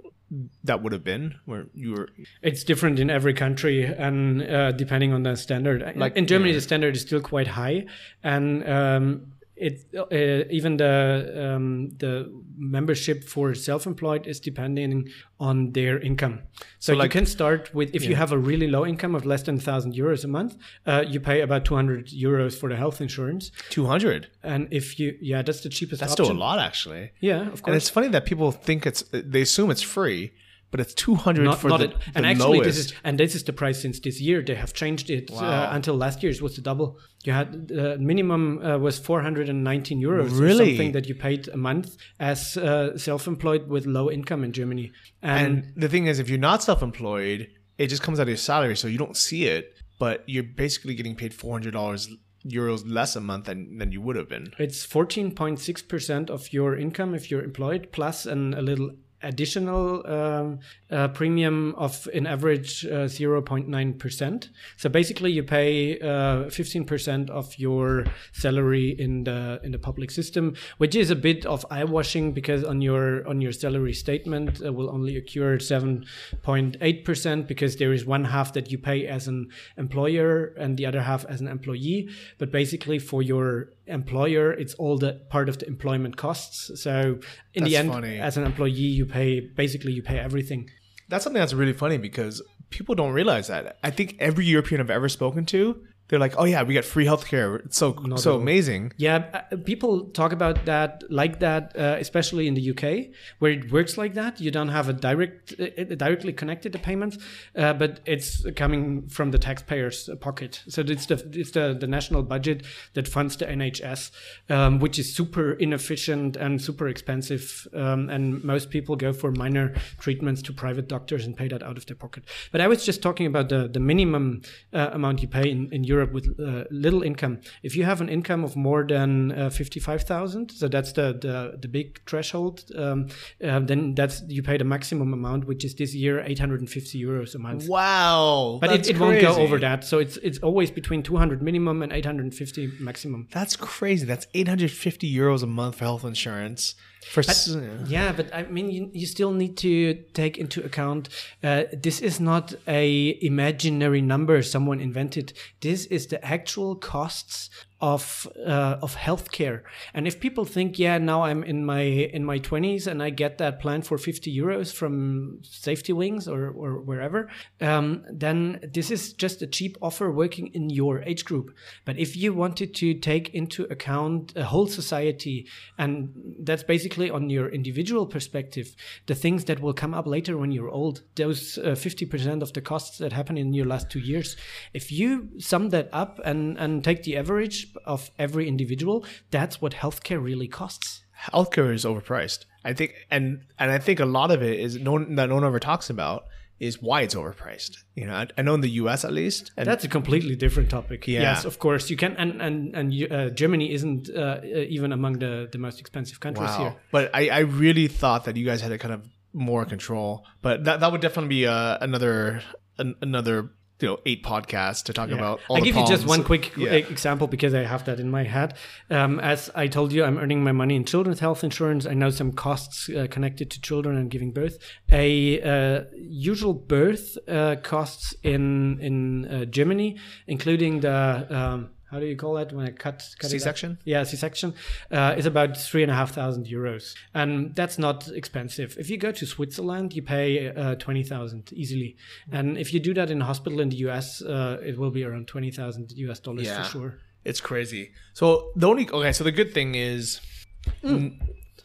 that would have been where you were it's different in every country and uh, depending on the standard like in germany yeah. the standard is still quite high and um, it uh, even the um, the membership for self-employed is depending on their income. So, so like, you can start with if yeah. you have a really low income of less than thousand euros a month, uh, you pay about two hundred euros for the health insurance. Two hundred. And if you yeah, that's the cheapest. That's option. still a lot, actually. Yeah, of course. And it's funny that people think it's they assume it's free but it's 200 not, for not the, the and actually lowest. this is and this is the price since this year they have changed it uh, wow. uh, until last year it was the double you had uh, minimum uh, was 419 euros really something that you paid a month as uh, self-employed with low income in germany and, and the thing is if you're not self-employed it just comes out of your salary so you don't see it but you're basically getting paid $400 euros less a month than, than you would have been. It's 14.6% of your income if you're employed, plus an, a little additional um, uh, premium of an average uh, 0.9%. So basically you pay uh, 15% of your salary in the in the public system, which is a bit of eye washing because on your on your salary statement uh, will only occur 7.8% because there is one half that you pay as an employer and the other half as an employee. But basically for your employer, it's all the part of the employment costs. So in that's the end, funny. as an employee, you pay basically you pay everything. That's something that's really funny because people don't realize that. I think every European I've ever spoken to they're like, oh yeah, we get free healthcare. It's so Not so amazing. Yeah, uh, people talk about that like that, uh, especially in the UK, where it works like that. You don't have a direct, uh, directly connected to payments, uh, but it's coming from the taxpayer's pocket. So it's the it's the, the national budget that funds the NHS, um, which is super inefficient and super expensive, um, and most people go for minor treatments to private doctors and pay that out of their pocket. But I was just talking about the the minimum uh, amount you pay in in Europe Europe with uh, little income. If you have an income of more than uh, fifty-five thousand, so that's the the, the big threshold, um, uh, then that's you pay the maximum amount, which is this year eight hundred and fifty euros a month. Wow, but it, it won't go over that. So it's it's always between two hundred minimum and eight hundred and fifty maximum. That's crazy. That's eight hundred fifty euros a month for health insurance. For but, yeah, but I mean, you, you still need to take into account uh, this is not a imaginary number someone invented. This is the actual costs of uh, of healthcare. And if people think, yeah, now I'm in my in my 20s and I get that plan for 50 euros from Safety Wings or or wherever, um, then this is just a cheap offer working in your age group. But if you wanted to take into account a whole society, and that's basically on your individual perspective, the things that will come up later when you're old, those uh, 50% of the costs that happen in your last two years, if you sum that up and and take the average of every individual, that's what healthcare really costs. Healthcare is overpriced. I think, and and I think a lot of it is no that no one ever talks about is why it's overpriced. You know, I, I know in the U.S. at least. That's a completely different topic. Yeah. Yes, of course you can, and and and uh, Germany isn't uh, even among the the most expensive countries wow. here. But I I really thought that you guys had a kind of more control. But that that would definitely be uh, another an, another you know eight podcasts to talk yeah. about. I give you just one quick yeah. example because I have that in my head. Um, as I told you, I'm earning my money in children's health insurance. I know some costs uh, connected to children and giving birth. A uh, usual birth uh, costs in in uh, Germany, including the um, how do you call it when I cut, cut C-section? Yeah, C-section uh, is about three and a half thousand euros, and that's not expensive. If you go to Switzerland, you pay uh, twenty thousand easily, and if you do that in a hospital in the US, uh, it will be around twenty thousand US dollars yeah. for sure. It's crazy. So the only okay. So the good thing is,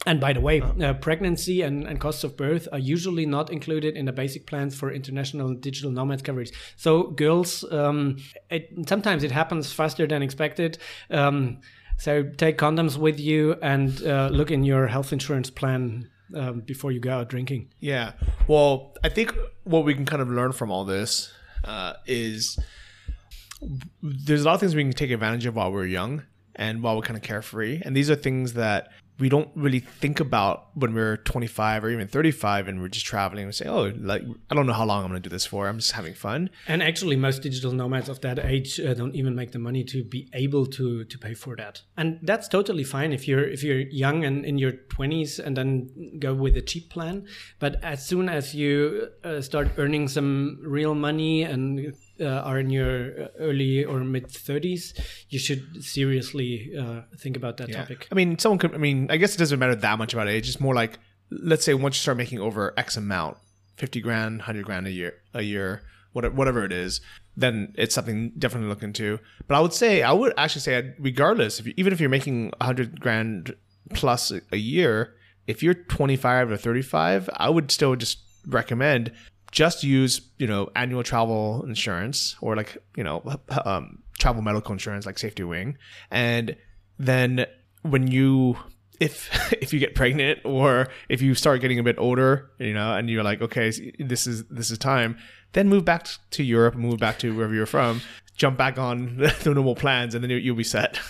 And by the way, uh, pregnancy and, and costs of birth are usually not included in the basic plans for international digital nomad coverage. So girls, um, it, sometimes it happens faster than expected. Um, so take condoms with you and uh, look in your health insurance plan um, before you go out drinking. yeah. Well, I think what we can kind of learn from all this uh, is there's a lot of things we can take advantage of while we're young and while we're kind of carefree. And these are things that we don't really think about when we're 25 or even 35 and we're just traveling and say, oh, like, I don't know how long I'm going to do this for. I'm just having fun. And actually, most digital nomads of that age uh, don't even make the money to be able to to pay for that. And that's totally fine if you're if you're young and in your 20s and then go with a cheap plan. But as soon as you uh, start earning some real money and uh, are in your early or mid 30s, you should seriously uh, think about that topic. I mean, someone could. I mean, I guess it doesn't matter that much about age. It's more like, let's say, once you start making over X amount, fifty grand, hundred grand a year, a year, whatever, whatever it is, then it's something definitely to look into. But I would say, I would actually say, regardless, if you, even if you're making hundred grand plus a, year, if you're twenty five or thirty five, I would still just recommend just use you know annual travel insurance or like you know um, travel medical insurance like safety wing. And then when you if [LAUGHS] if you get pregnant or if you start getting a bit older you know and you're like okay this is this is time then move back to europe move back to wherever you're from jump back on [LAUGHS] the normal plans and then you- you'll be set. [LAUGHS]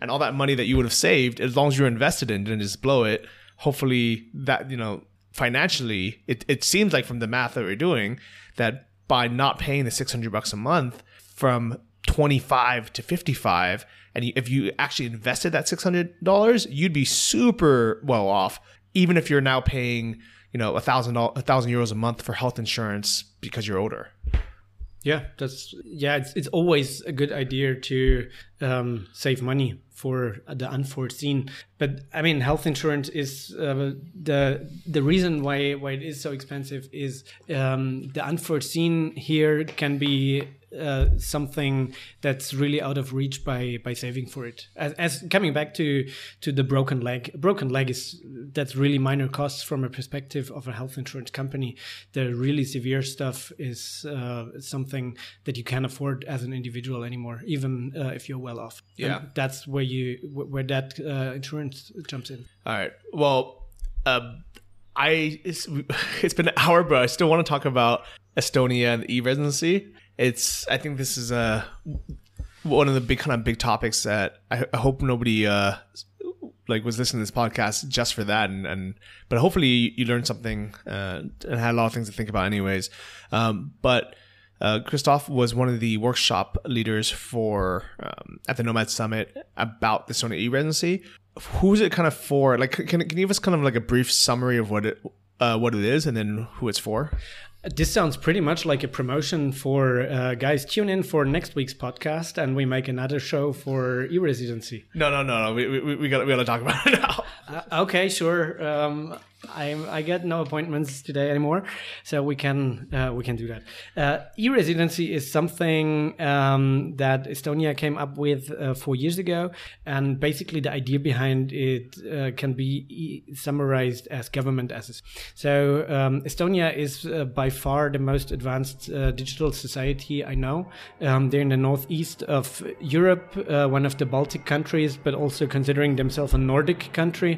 And all that money that you would have saved as long as you're invested in didn't just blow it hopefully that you know financially it, it seems like from the math that we're doing that by not paying the 600 bucks a month from 25 to 55 and if you actually invested that $600 you'd be super well off even if you're now paying you know a thousand a thousand euros a month for health insurance because you're older Yeah, that's yeah. It's it's always a good idea to um, save money for the unforeseen. But I mean, health insurance is uh, the the reason why why it is so expensive is um, the unforeseen here can be uh, something that's really out of reach by by saving for it. As, as coming back to to the broken leg, broken leg is that's really minor costs from a perspective of a health insurance company. The really severe stuff is uh, something that you can't afford as an individual anymore, even uh, if you're well off. And Yeah. that's where you where that uh, insurance jumps in. All right. Well, um, I it's, [LAUGHS] it's been an hour, but I still want to talk about Estonia and e-residency. It's I think this is a one of the big kind of big topics that I, I hope nobody uh like was listening to this podcast just for that and, and but hopefully you, learned something uh, and had a lot of things to think about anyways um, but uh, Christoph was one of the workshop leaders for um, at the Nomad Summit about the Sony e-residency. Who is it kind of for? Like, can, can you give us kind of like a brief summary of what it uh, what it is and then who it's for? This sounds pretty much like a promotion for uh, guys. Tune in for next week's podcast, and we make another show for e-residency. No, no, no, no. We we, we got we got to talk about it now. Uh, okay, sure. Um, I I get no appointments today anymore, so we can uh, we can do that. Uh, e-residency is something um, that Estonia came up with uh, four years ago, and basically the idea behind it uh, can be e- summarized as government assets. So um, Estonia is uh, by far the most advanced uh, digital society I know. Um, they're in the northeast of Europe, one of the Baltic countries, but also considering themselves a Nordic country.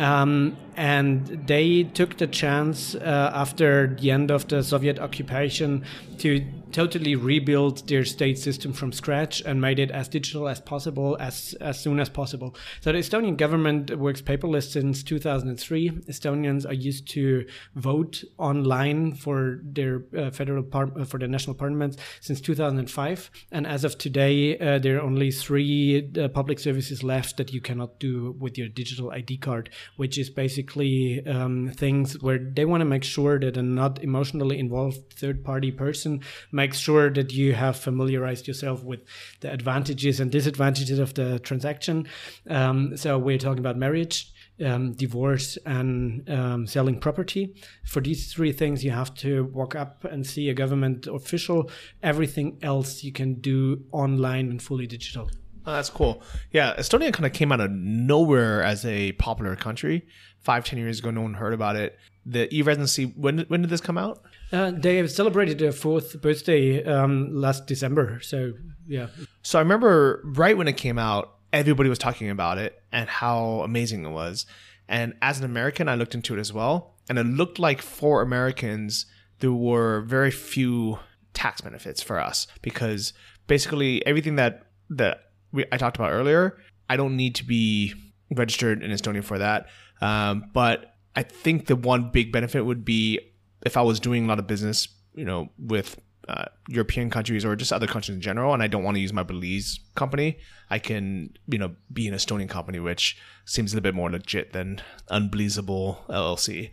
Um, and they took the chance uh, after the end of the Soviet occupation to totally rebuild their state system from scratch and made it as digital as possible as, as soon as possible. So the Estonian government works paperless since 2003. Estonians are used to vote online for their uh, federal par- uh, for the national parliament since 2005. And as of today, uh, there are only three uh, public services left that you cannot do with your digital ID card, which is basically um, things where they want to make sure that a not emotionally involved third party person makes sure that you have familiarized yourself with the advantages and disadvantages of the transaction. Um, so we're talking about marriage. Um, divorce and um, selling property. For these three things, you have to walk up and see a government official. Everything else you can do online and fully digital. Oh, that's cool. Yeah, Estonia kind of came out of nowhere as a popular country. Five, ten years ago, no one heard about it. The e-residency. When when did this come out? Uh, they have celebrated their fourth birthday um, last December. So yeah. So I remember right when it came out, everybody was talking about it and how amazing it was. And as an American, I looked into it as well, and it looked like for Americans there were very few tax benefits for us because basically everything that that we, I talked about earlier, I don't need to be registered in Estonia for that. Um, but I think the one big benefit would be if I was doing a lot of business, you know, with uh, European countries or just other countries in general, and I don't want to use my Belize company, I can, you know, be an Estonian company, which seems a little bit more legit than Unbelievable LLC.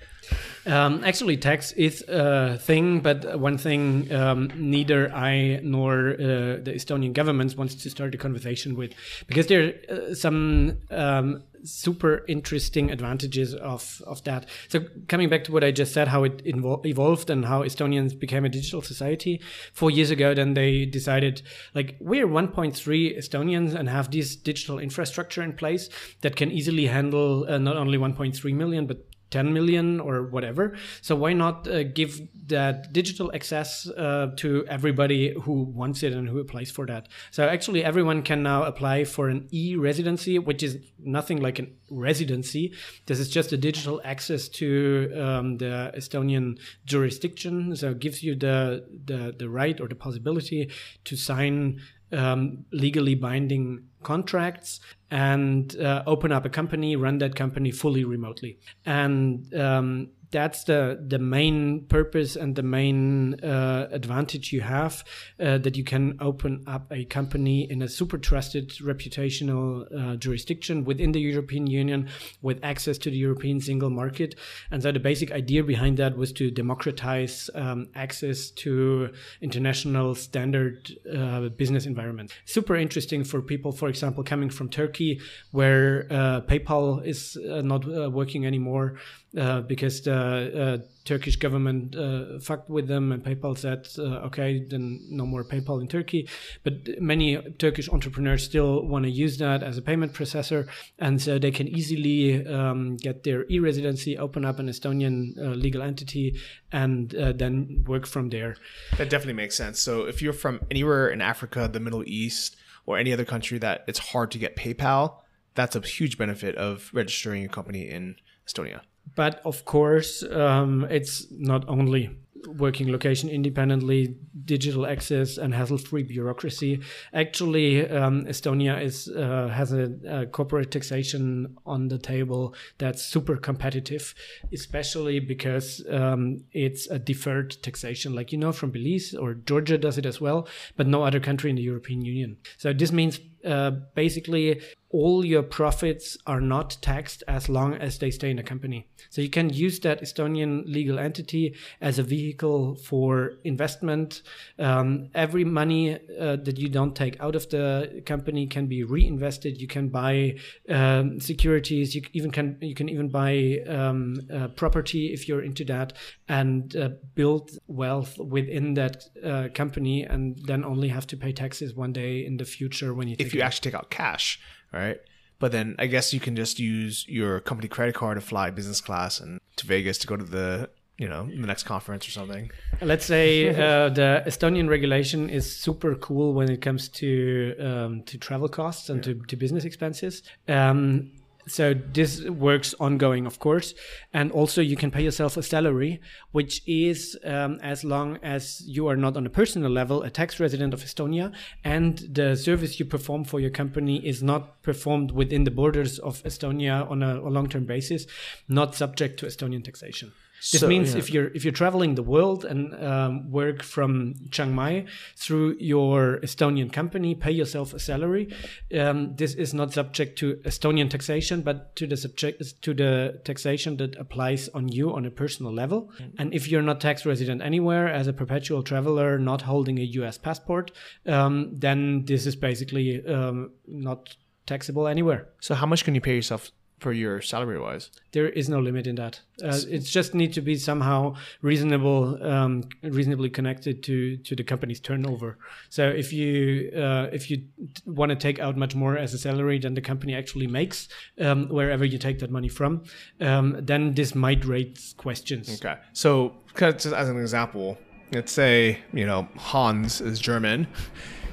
Um, actually, tax is a thing, but one thing um, neither I nor uh, the Estonian government wants to start a conversation with, because there are uh, some um, super interesting advantages of of that. So coming back to what I just said, how it evolved and how Estonians became a digital society. Four years ago, then they decided like we're 1.3 Estonians and have this digital infrastructure in place that can easily handle uh, not only 1.3 million but 10 million or whatever. So why not uh, give that digital access uh, to everybody who wants it and who applies for that? So actually, everyone can now apply for an e-residency, which is nothing like a residency. This is just a digital access to um, the Estonian jurisdiction. So it gives you the, the the right or the possibility to sign um, legally binding contracts and uh, open up a company, run that company fully remotely. And um, that's the the main purpose and the main uh, advantage you have uh, that you can open up a company in a super trusted reputational uh, jurisdiction within the European Union with access to the European single market. And so the basic idea behind that was to democratize um, access to international standard uh, business environment. Super interesting for people for example coming from Turkey where uh, PayPal is uh, not working anymore uh, because the uh, Turkish government uh, fucked with them and PayPal said, uh, okay, then no more PayPal in Turkey. But many Turkish entrepreneurs still want to use that as a payment processor. And so they can easily um, get their e residency, open up an Estonian uh, legal entity, and then work from there. That definitely makes sense. So if you're from anywhere in Africa, the Middle East, or any other country that it's hard to get PayPal, that's a huge benefit of registering a company in Estonia. But of course, um, it's not only working location independently, digital access, and hassle-free bureaucracy. Actually, um, Estonia is uh, has a, a, corporate taxation on the table that's super competitive, especially because um, it's a deferred taxation, like you know from Belize or Georgia does it as well, but no other country in the European Union. So this means uh, basically all your profits are not taxed as long as they stay in the company. So you can use that Estonian legal entity as a vehicle for investment. Um, every money uh, that you don't take out of the company can be reinvested. You can buy um, securities. You even can you can even buy um, uh, property if you're into that, and uh, build wealth within that uh, company, and then only have to pay taxes one day in the future when you if you actually take out cash right? But then I guess you can just use your company credit card to fly business class and to Vegas to go to the you know the next conference or something. Let's say uh, the Estonian regulation is super cool when it comes to um, to travel costs and yeah. to, to business expenses. Um, so this works ongoing, of course, and also you can pay yourself a salary, which is um, as long as you are not on a personal level a tax resident of Estonia, and the service you perform for your company is not performed within the borders of Estonia on a, a long-term basis, not subject to Estonian taxation. This so, means yeah. if you're if you're traveling the world and um, work from Chiang Mai through your Estonian company, pay yourself a salary. Um, this is not subject to Estonian taxation, but to the subject to the taxation that applies on you on a personal level. Mm. And if you're not tax resident anywhere as a perpetual traveler, not holding a U.S. passport, um, then this is basically um, not taxable anywhere. So how much can you pay yourself per year salary wise? There is no limit in that. Uh, it just need to be somehow reasonable, um, reasonably connected to to the company's turnover. So if you uh, if you want to take out much more as a salary than the company actually makes, um, wherever you take that money from, um, then this might raise questions. Okay. So, just as an example, let's say, you know, Hans is German.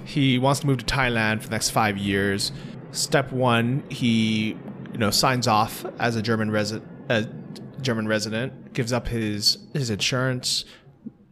He wants to move to Thailand for the next five years. Step one, he, you know, signs off as a German resident, a German resident, gives up his his insurance.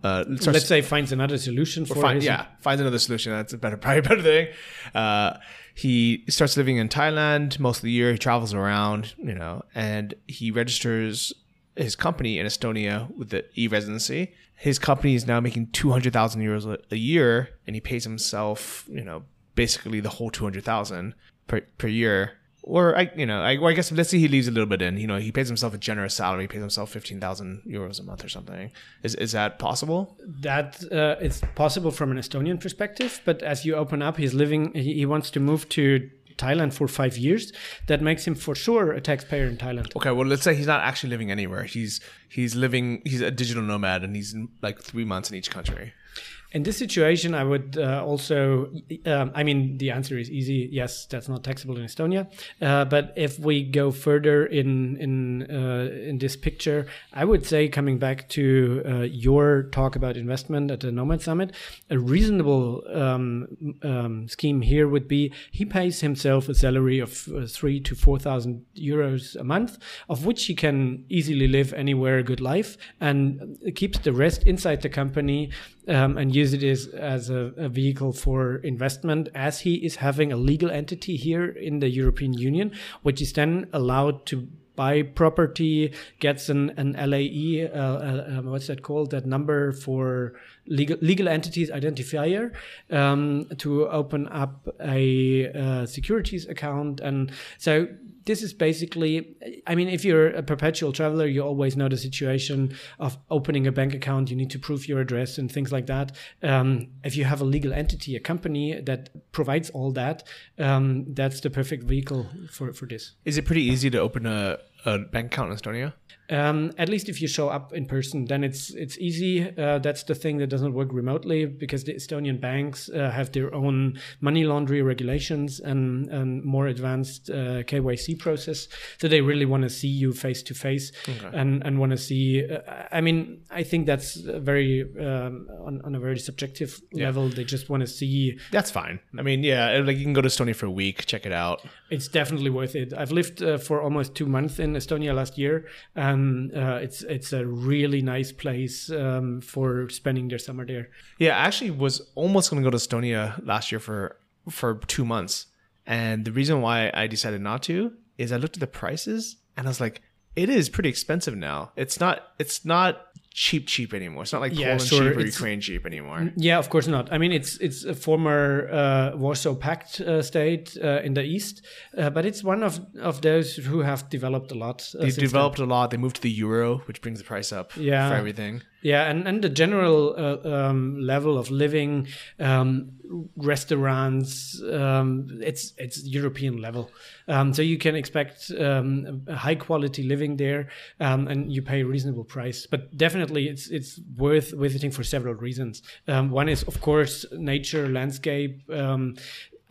Uh, Let's say finds another solution for find, yeah, finds another solution. That's a better, [LAUGHS] probably a better thing. Uh, he starts living in Thailand most of the year. He travels around, you know, and he registers his company in Estonia with the e-residency. His company is now making two hundred thousand euros a- a year, and he pays himself, you know, basically the whole two hundred thousand per per year. Or I, you know, I, I guess let's say he leaves a little bit in. You know, he pays himself a generous salary. He pays himself fifteen thousand euros a month or something. Is is that possible? that uh, it's possible from an Estonian perspective, but as you open up, he's living. He, he wants to move to Thailand for five years. That makes him for sure a taxpayer in Thailand. Okay, well, let's say he's not actually living anywhere. He's he's living. He's a digital nomad, and he's in like three months in each country. In this situation, I would uh, also, um, I mean, the answer is easy. Yes, that's not taxable in Estonia. Uh, but if we go further in in uh, in this picture, I would say, coming back to uh, your talk about investment at the Nomad Summit, a reasonable um, um, scheme here would be he pays himself a salary of uh, three to four thousand euros a month, of which he can easily live anywhere a good life, and keeps the rest inside the company um, and use it as, as a, a vehicle for investment as he is having a legal entity here in the European Union, which is then allowed to buy property, gets an, an LEI, uh, uh, um, what's that called? That number for legal, legal entities identifier um, to open up a uh, securities account. And so this is basically i mean if you're a perpetual traveler you always know the situation of opening a bank account. You need to prove your address and things like that. Um, if you have a legal entity a company that provides all that um, that's the perfect vehicle for, for this. Is it pretty easy to open a, a bank account in Estonia? um, at least if you show up in person, then it's it's easy. Uh, that's the thing that doesn't work remotely because the Estonian banks uh, have their own money laundry regulations and, and more advanced uh, KYC process. So they really want to see you face to face and and want to see. Uh, I mean, I think that's very um, on, on a very subjective level. They just want to see. That's fine. I mean, yeah, like you can go to Estonia for a week, check it out. It's definitely worth it. I've lived uh, for almost two months in Estonia last year, and uh, it's it's a really nice place um, for spending their summer there. Yeah, I actually was almost going to go to Estonia last year for for two months, and the reason why I decided not to is I looked at the prices and I was like, it is pretty expensive now. It's not. It's not cheap cheap anymore. It's not like Yeah, Poland sure, cheap or it's- Ukraine cheap anymore. Yeah, of course not. I mean, it's it's a former uh, Warsaw Pact uh, state uh, in the east, uh, but it's one of of those who have developed a lot. Uh, They've since then. developed a lot. They moved to the euro, which brings the price up Yeah. for everything. Yeah, and, and the general uh, um, level of living, um, restaurants, um, it's it's European level. Um, so you can expect um, high quality living there, um, and you pay a reasonable price. But definitely, it's it's worth visiting for several reasons. One is, of course, nature, landscape.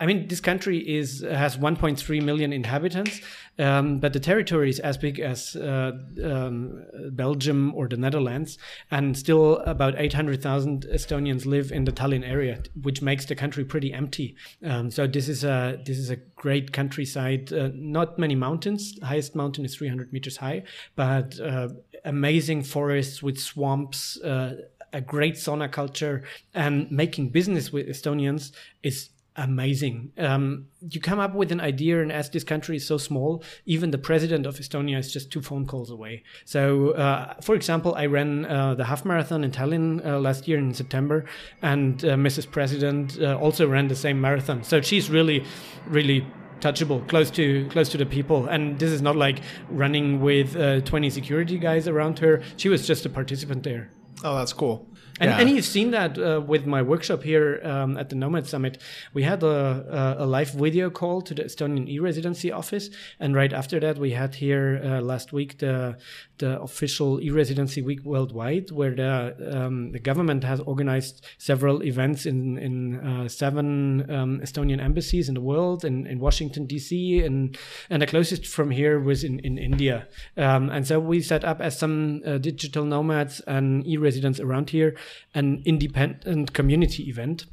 I mean, this country is has 1.3 million inhabitants, um, but the territory is as big as uh, um, Belgium or the Netherlands, and still about 800,000 Estonians live in the Tallinn area, which makes the country pretty empty. Um, so this is a this is a great countryside. Uh, not many mountains. The highest mountain is 300 meters high, but uh, amazing forests with swamps. Uh, a great sauna culture and making business with Estonians is amazing. Um, you come up with an idea, and as this country is so small, even the president of Estonia is just two phone calls away. So, uh, for example, I ran uh, the half marathon in Tallinn uh, last year in September, and uh, Mrs. President uh, also ran the same marathon. So she's really, really touchable close to close to the people and this is not like running with uh, 20 security guys around her she was just a participant there Oh, that's cool. And, Yeah. and you've seen that uh, with my workshop here um, at the Nomad Summit. We had a, a, live video call to the Estonian e-residency office, and right after that, we had here uh, last week the the official e-residency week worldwide, where the um, the government has organized several events in in uh, seven um, Estonian embassies in the world, in, in Washington D.C. and and the closest from here was in in India. Um, and so we set up as some uh, digital nomads and e-residents around here an independent community event.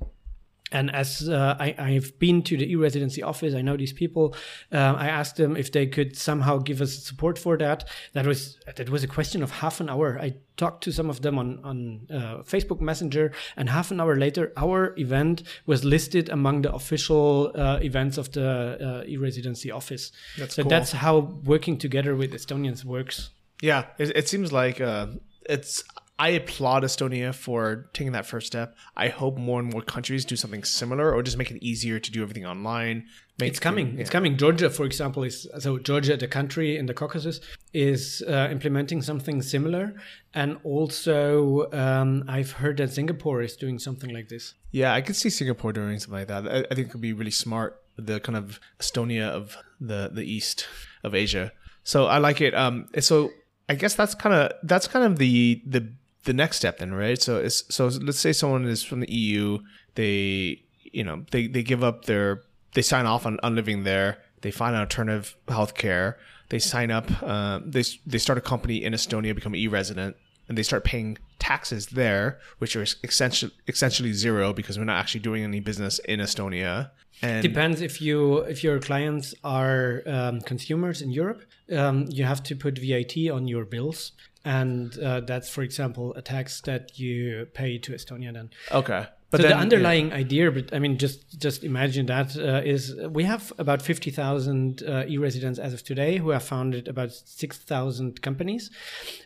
And as uh, I, I've been to the e-residency office, I know these people. Uh, I asked them if they could somehow give us support for that. That was that was a question of half an hour. I talked to some of them on on uh, Facebook Messenger, and half an hour later, our event was listed among the official uh, events of the uh, e-residency office. That's so cool. that's how working together with Estonians works. Yeah, it, it seems like uh, it's. I applaud Estonia for taking that first step. I hope more and more countries do something similar, or just make it easier to do everything online. Make It's coming. It's coming. Georgia, for example, is so Georgia, the country in the Caucasus, is uh, implementing something similar, and also um, I've heard that Singapore is doing something like this. Yeah, I could see Singapore doing something like that. I, I think it could be really smart. The kind of Estonia of the the east of Asia. So I like it. Um, so I guess that's kind of that's kind of the the the next step then, right? So so let's say someone is from the EU. They you know they they give up their they sign off on, on living there. They find an alternative healthcare. They sign up. Uh, they they start a company in Estonia, become e-resident, and they start paying taxes there, which are essentially essentially zero because we're not actually doing any business in Estonia. And Depends if you if your clients are um, consumers in Europe, um, you have to put VAT on your bills, and uh, that's, for example, a tax that you pay to Estonia then. okay, but so then the underlying idea, but I mean, just just imagine that uh, is we have about fifty thousand uh, e-residents as of today who have founded about six thousand companies.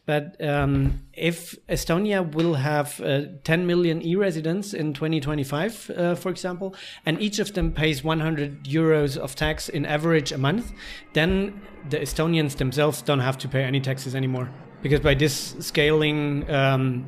But um, if Estonia will have uh, ten million e-residents in twenty twenty five, uh, for example, and each of them pays one hundred euros of tax in average a month, then the Estonians themselves don't have to pay any taxes anymore because by this scaling. Um,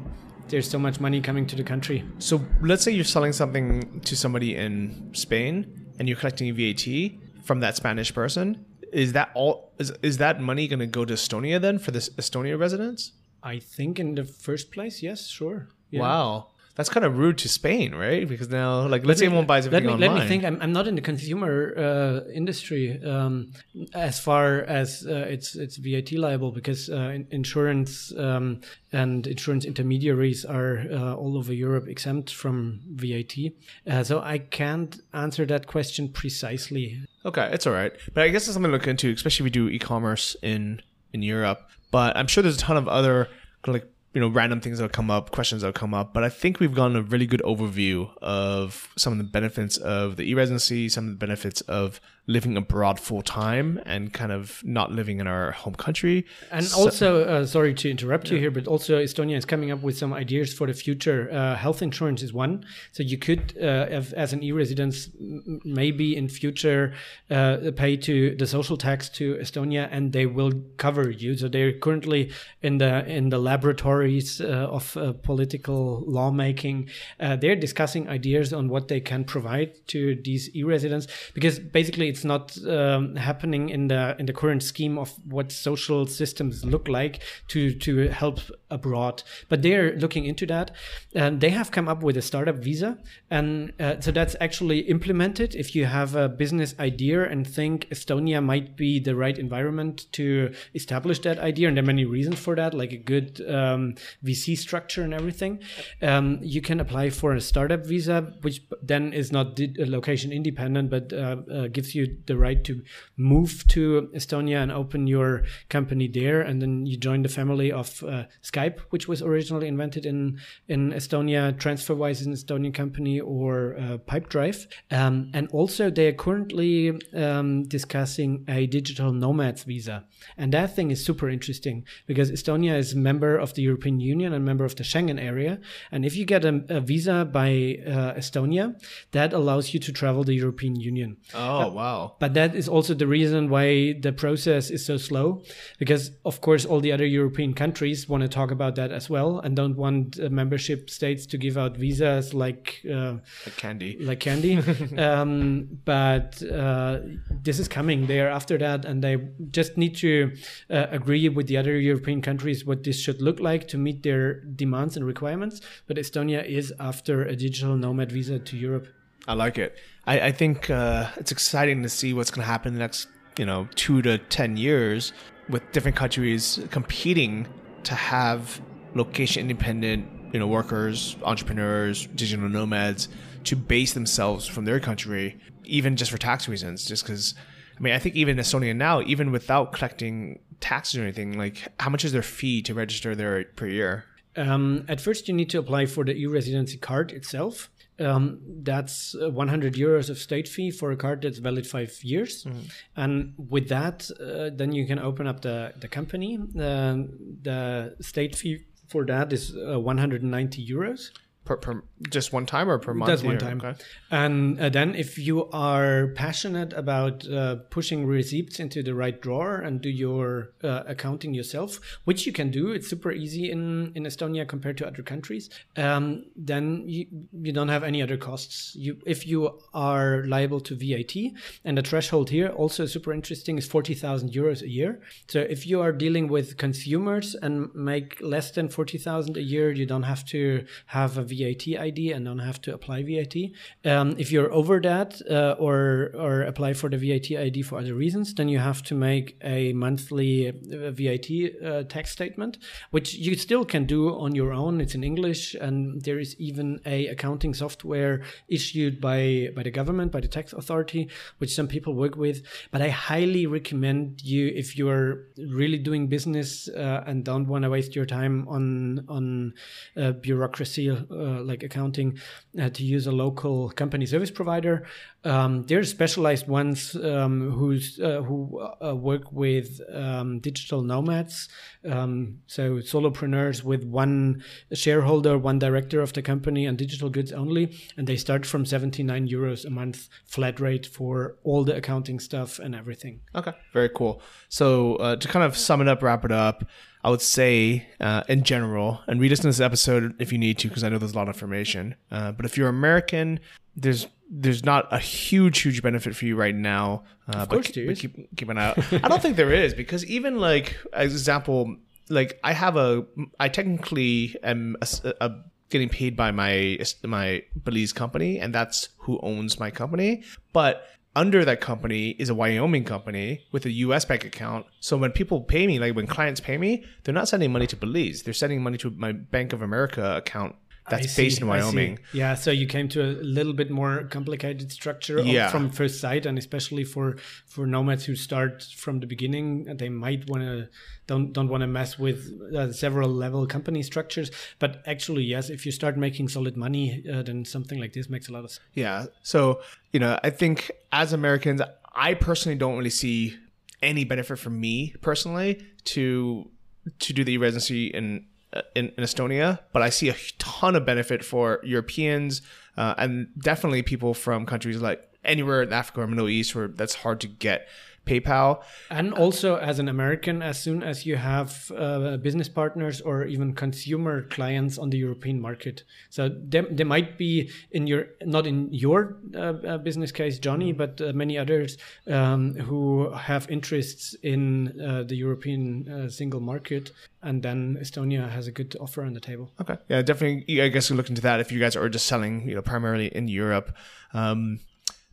there's so much money coming to the country. So let's say you're selling something to somebody in Spain and you're collecting VAT from that Spanish person. Is that all? Is, is that money going to go to Estonia then for this Estonia residents? I think in the first place, yes, sure. Yeah. Wow, that's kind of rude to Spain, right? Because now, like, let's say everyone buys Let everything me, online. let me think. I'm, I'm not in the consumer uh, industry um, as far as uh, it's it's VAT liable because uh, insurance um, and insurance intermediaries are uh, all over Europe exempt from VAT. Uh, so I can't answer that question precisely. Okay, it's all right. But I guess it's something to look into, especially if we do e-commerce in in Europe. But I'm sure there's a ton of other like you know random things that'll come up, questions that'll come up. But I think we've gotten a really good overview of some of the benefits of the e-residency, some of the benefits of living abroad full time and kind of not living in our home country. And So- also, uh, sorry to interrupt you here, but also Estonia is coming up with some ideas for the future. Uh, health insurance is one, so you could, uh, have, as an e-residence, maybe in future uh, pay to the social tax to Estonia, and they will cover you. So they're currently in the in the laboratories uh, of uh, political lawmaking. Uh, they're discussing ideas on what they can provide to these e-residents because basically it's not um, happening in the in the current scheme of what social systems look like to to help abroad. But they're looking into that, and they have come up with a startup visa, and uh, so that's actually implemented. If you have a business idea and think Estonia might be the right environment to establish that idea, and there are many reasons for that, like a good um, VC structure and everything, um, you can apply for a startup visa, which then is not location independent, but uh, uh, gives you the right to move to Estonia and open your company there, and then you join the family of uh, Skype, which was originally invented in in Estonia. TransferWise is an Estonian company, or uh, PipeDrive, um, and also they are currently um, discussing a digital nomads visa, and that thing is super interesting because Estonia is a member of the European Union and member of the Schengen area. And if you get a, a visa by uh, Estonia, that allows you to travel the European Union. Oh, wow. But that is also the reason why the process is so slow, because of course all the other European countries want to talk about that as well and don't want uh, membership states to give out visas like uh, Like candy. like candy. [LAUGHS] um, but uh, this is coming They are after that, and they just need to uh, agree with the other European countries what this should look like to meet their demands and requirements. But Estonia is after a digital nomad visa to Europe. I like it. I, I think uh, it's exciting to see what's going to happen in the next, you know, two to ten years with different countries competing to have location independent, you know, workers, entrepreneurs, digital nomads to base themselves from their country, even just for tax reasons. Just because, I mean, I think even Estonia now, even without collecting taxes or anything, like how much is their fee to register there per year? Um, at first, you need to apply for the e-residency card itself. Um, that's uh, 100 euros of state fee for a card that's valid five years, and with that, uh, then you can open up the the company. Um the state fee for that is uh, 190 euros. Per, per just one time or per month? That's one time. okay. And uh, then, if you are passionate about uh, pushing receipts into the right drawer and do your uh, accounting yourself, which you can do, it's super easy in, in Estonia compared to other countries. Um, then you, you don't have any other costs. You if you are liable to VAT, and the threshold here also super interesting is forty thousand euros a year. So if you are dealing with consumers and make less than forty thousand a year, you don't have to have a VAT ID and don't have to apply VAT. Um, if you're over that uh, or or apply for the VAT ID for other reasons, then you have to make a monthly uh, VAT uh, tax statement, which you still can do on your own. It's in English, and there is even a accounting software issued by by the government, by the tax authority, which some people work with. But I highly recommend you if you're really doing business uh, and don't want to waste your time on on uh, bureaucracy uh, like accounting, uh, to use a local company service provider. Um, are specialized ones um, who's uh, who uh, work with um, digital nomads, um, so solopreneurs with one shareholder, one director of the company, and digital goods only, and they start from 79 euros a month flat rate for all the accounting stuff and everything. Okay, very cool. So uh, to kind of sum it up, wrap it up, I would say uh, in general, and read us in this episode if you need to, because I know there's a lot of information. Uh, but if you're American, there's there's not a huge huge benefit for you right now. Uh, of course but, there but is. keep keep an eye out. I don't think there is because even like example, like I have a I technically am a, a getting paid by my my Belize company, and that's who owns my company, but under that company is a Wyoming company with a US bank account. So when people pay me, like when clients pay me, they're not sending money to Belize. They're sending money to my Bank of America account that's see, based in Wyoming. Yeah, so you came to a little bit more complicated structure Yeah. from first sight, and especially for for nomads who start from the beginning, they might want to don't don't want to mess with uh, several level company structures. But actually, yes, if you start making solid money, uh, then something like this makes a lot of sense. Yeah. So, you know, I think as Americans, I personally don't really see any benefit for me personally to to do the residency in, uh, in in Estonia, but I see a ton of benefit for Europeans uh, and definitely people from countries like anywhere in Africa or Middle East where that's hard to get PayPal. And also, as an American, as soon as you have uh, business partners or even consumer clients on the European market, so there, there might be in your not in your uh, uh, business case, Johnny, but uh, many others um, who have interests in uh, the European uh, single market, and then Estonia has a good offer on the table. Okay. Yeah, definitely. I guess we look into that if you guys are just selling, you know, primarily in Europe. Um,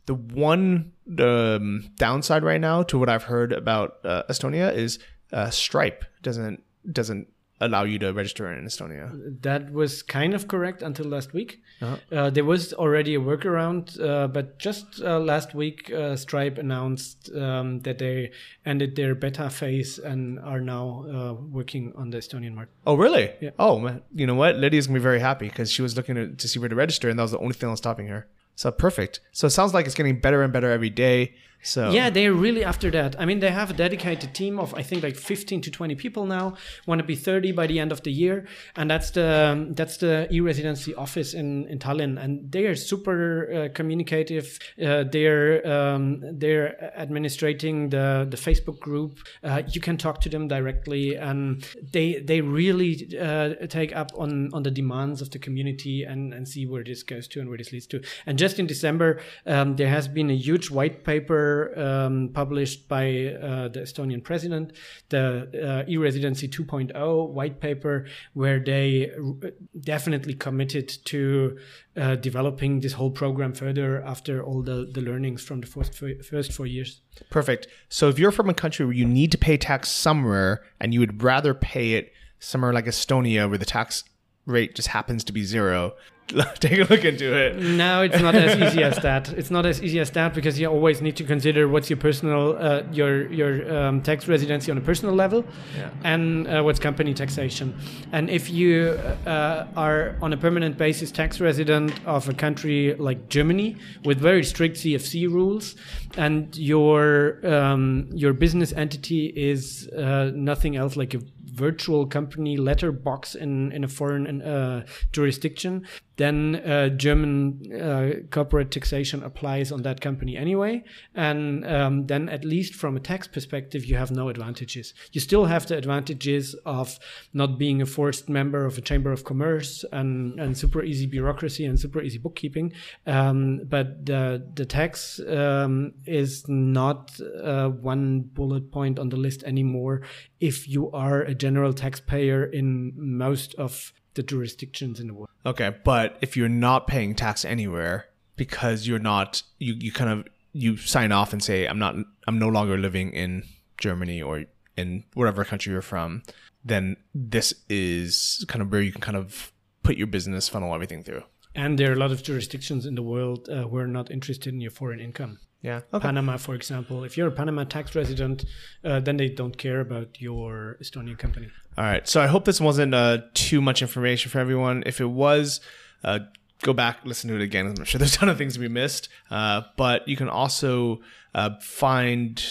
the one um, downside right now to what I've heard about uh, Estonia is uh, Stripe doesn't doesn't allow you to register in Estonia. That was kind of correct until last week. Uh, there was already a workaround, uh, but just uh, last week, uh, Stripe announced um, that they ended their beta phase and are now uh, working on the Estonian market. Oh, really? Yeah. Oh, man. You know what? Lydia's gonna be very happy because she was looking to, to see where to register, and that was the only thing that was stopping her. So perfect. So it sounds like it's getting better and better every day. So Yeah, they're really after that. I mean, they have a dedicated team of I think like 15 to 20 people now. Want to be 30 by the end of the year, and that's the that's the e-residency office in in Tallinn, and they are super uh, communicative. Uh, they're um, they're administrating the the Facebook group. Uh, you can talk to them directly, and they they really uh, take up on on the demands of the community and and see where this goes to and where this leads to. And just in December, um, there has been a huge white paper um, published by uh, the Estonian president, the uh, e-residency 2.0 white paper, where they r- definitely committed to uh, developing this whole program further after all the, the learnings from the first four years. Perfect. So if you're from a country where you need to pay tax somewhere and you would rather pay it somewhere like Estonia where the tax rate just happens to be zero, [LAUGHS] take a look into it. No, it's not as easy as that. It's not as easy as that because you always need to consider what's your personal, uh, your your um, tax residency on a personal level, Yeah. and uh, what's company taxation. And if you uh, are on a permanent basis tax resident of a country like Germany with very strict CFC rules, and your um, your business entity is uh, nothing else like a virtual company letterbox in, in a foreign uh, jurisdiction, then uh, German uh, corporate taxation applies on that company anyway. And um, then, at least from a tax perspective, you have no advantages. You still have the advantages of not being a forced member of a chamber of commerce and, and super easy bureaucracy and super easy bookkeeping. Um, but the, the tax um, is not uh, one bullet point on the list anymore if you are a general taxpayer in most of the jurisdictions in the world. Okay, but if you're not paying tax anywhere because you're not you, you kind of you sign off and say I'm not I'm no longer living in Germany or in whatever country you're from, then this is kind of where you can kind of put your business funnel everything through. And there are a lot of jurisdictions in the world uh, who are not interested in your foreign income. Yeah. Okay. Panama, for example, if you're a Panama tax resident, uh, then they don't care about your Estonian company. All right. So I hope this wasn't uh, too much information for everyone. If it was, uh, go back, listen to it again. I'm sure there's [LAUGHS] a ton of things we missed. Uh, but you can also uh, find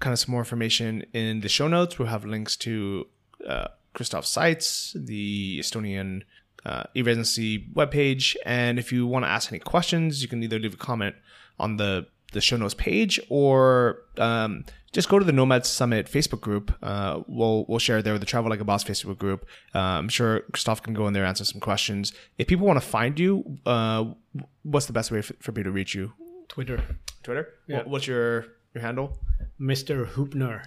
kind of some more information in the show notes. We'll have links to uh, Christoph's sites, the Estonian uh, e-residency webpage. And if you want to ask any questions, you can either leave a comment on the the show notes page or um, just go to the Nomad Summit Facebook group. Uh, we'll we'll share there with the Travel Like a Boss Facebook group. Uh, I'm sure Christoph can go in there and answer some questions. If people want to find you, uh, what's the best way for, for people to reach you? Twitter, Twitter. Yeah. What- What's your your handle? Mr. Huebner.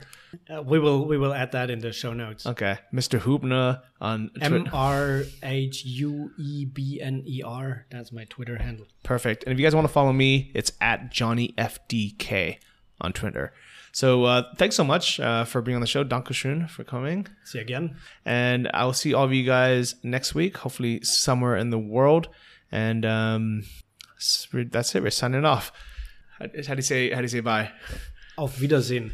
Uh, we will we will add that in the show notes. Okay, Mr. Huebner on M. R H U E B N E R. That's my Twitter handle. Perfect. And if you guys want to follow me, it's at Johnny FDK on Twitter. So uh, thanks so much uh, for being on the show. Dankeschön for coming. See you again. And I will see all of you guys next week, hopefully somewhere in the world. And um, that's it. We're signing off. How do you say? How do you say bye? Auf Wiedersehen.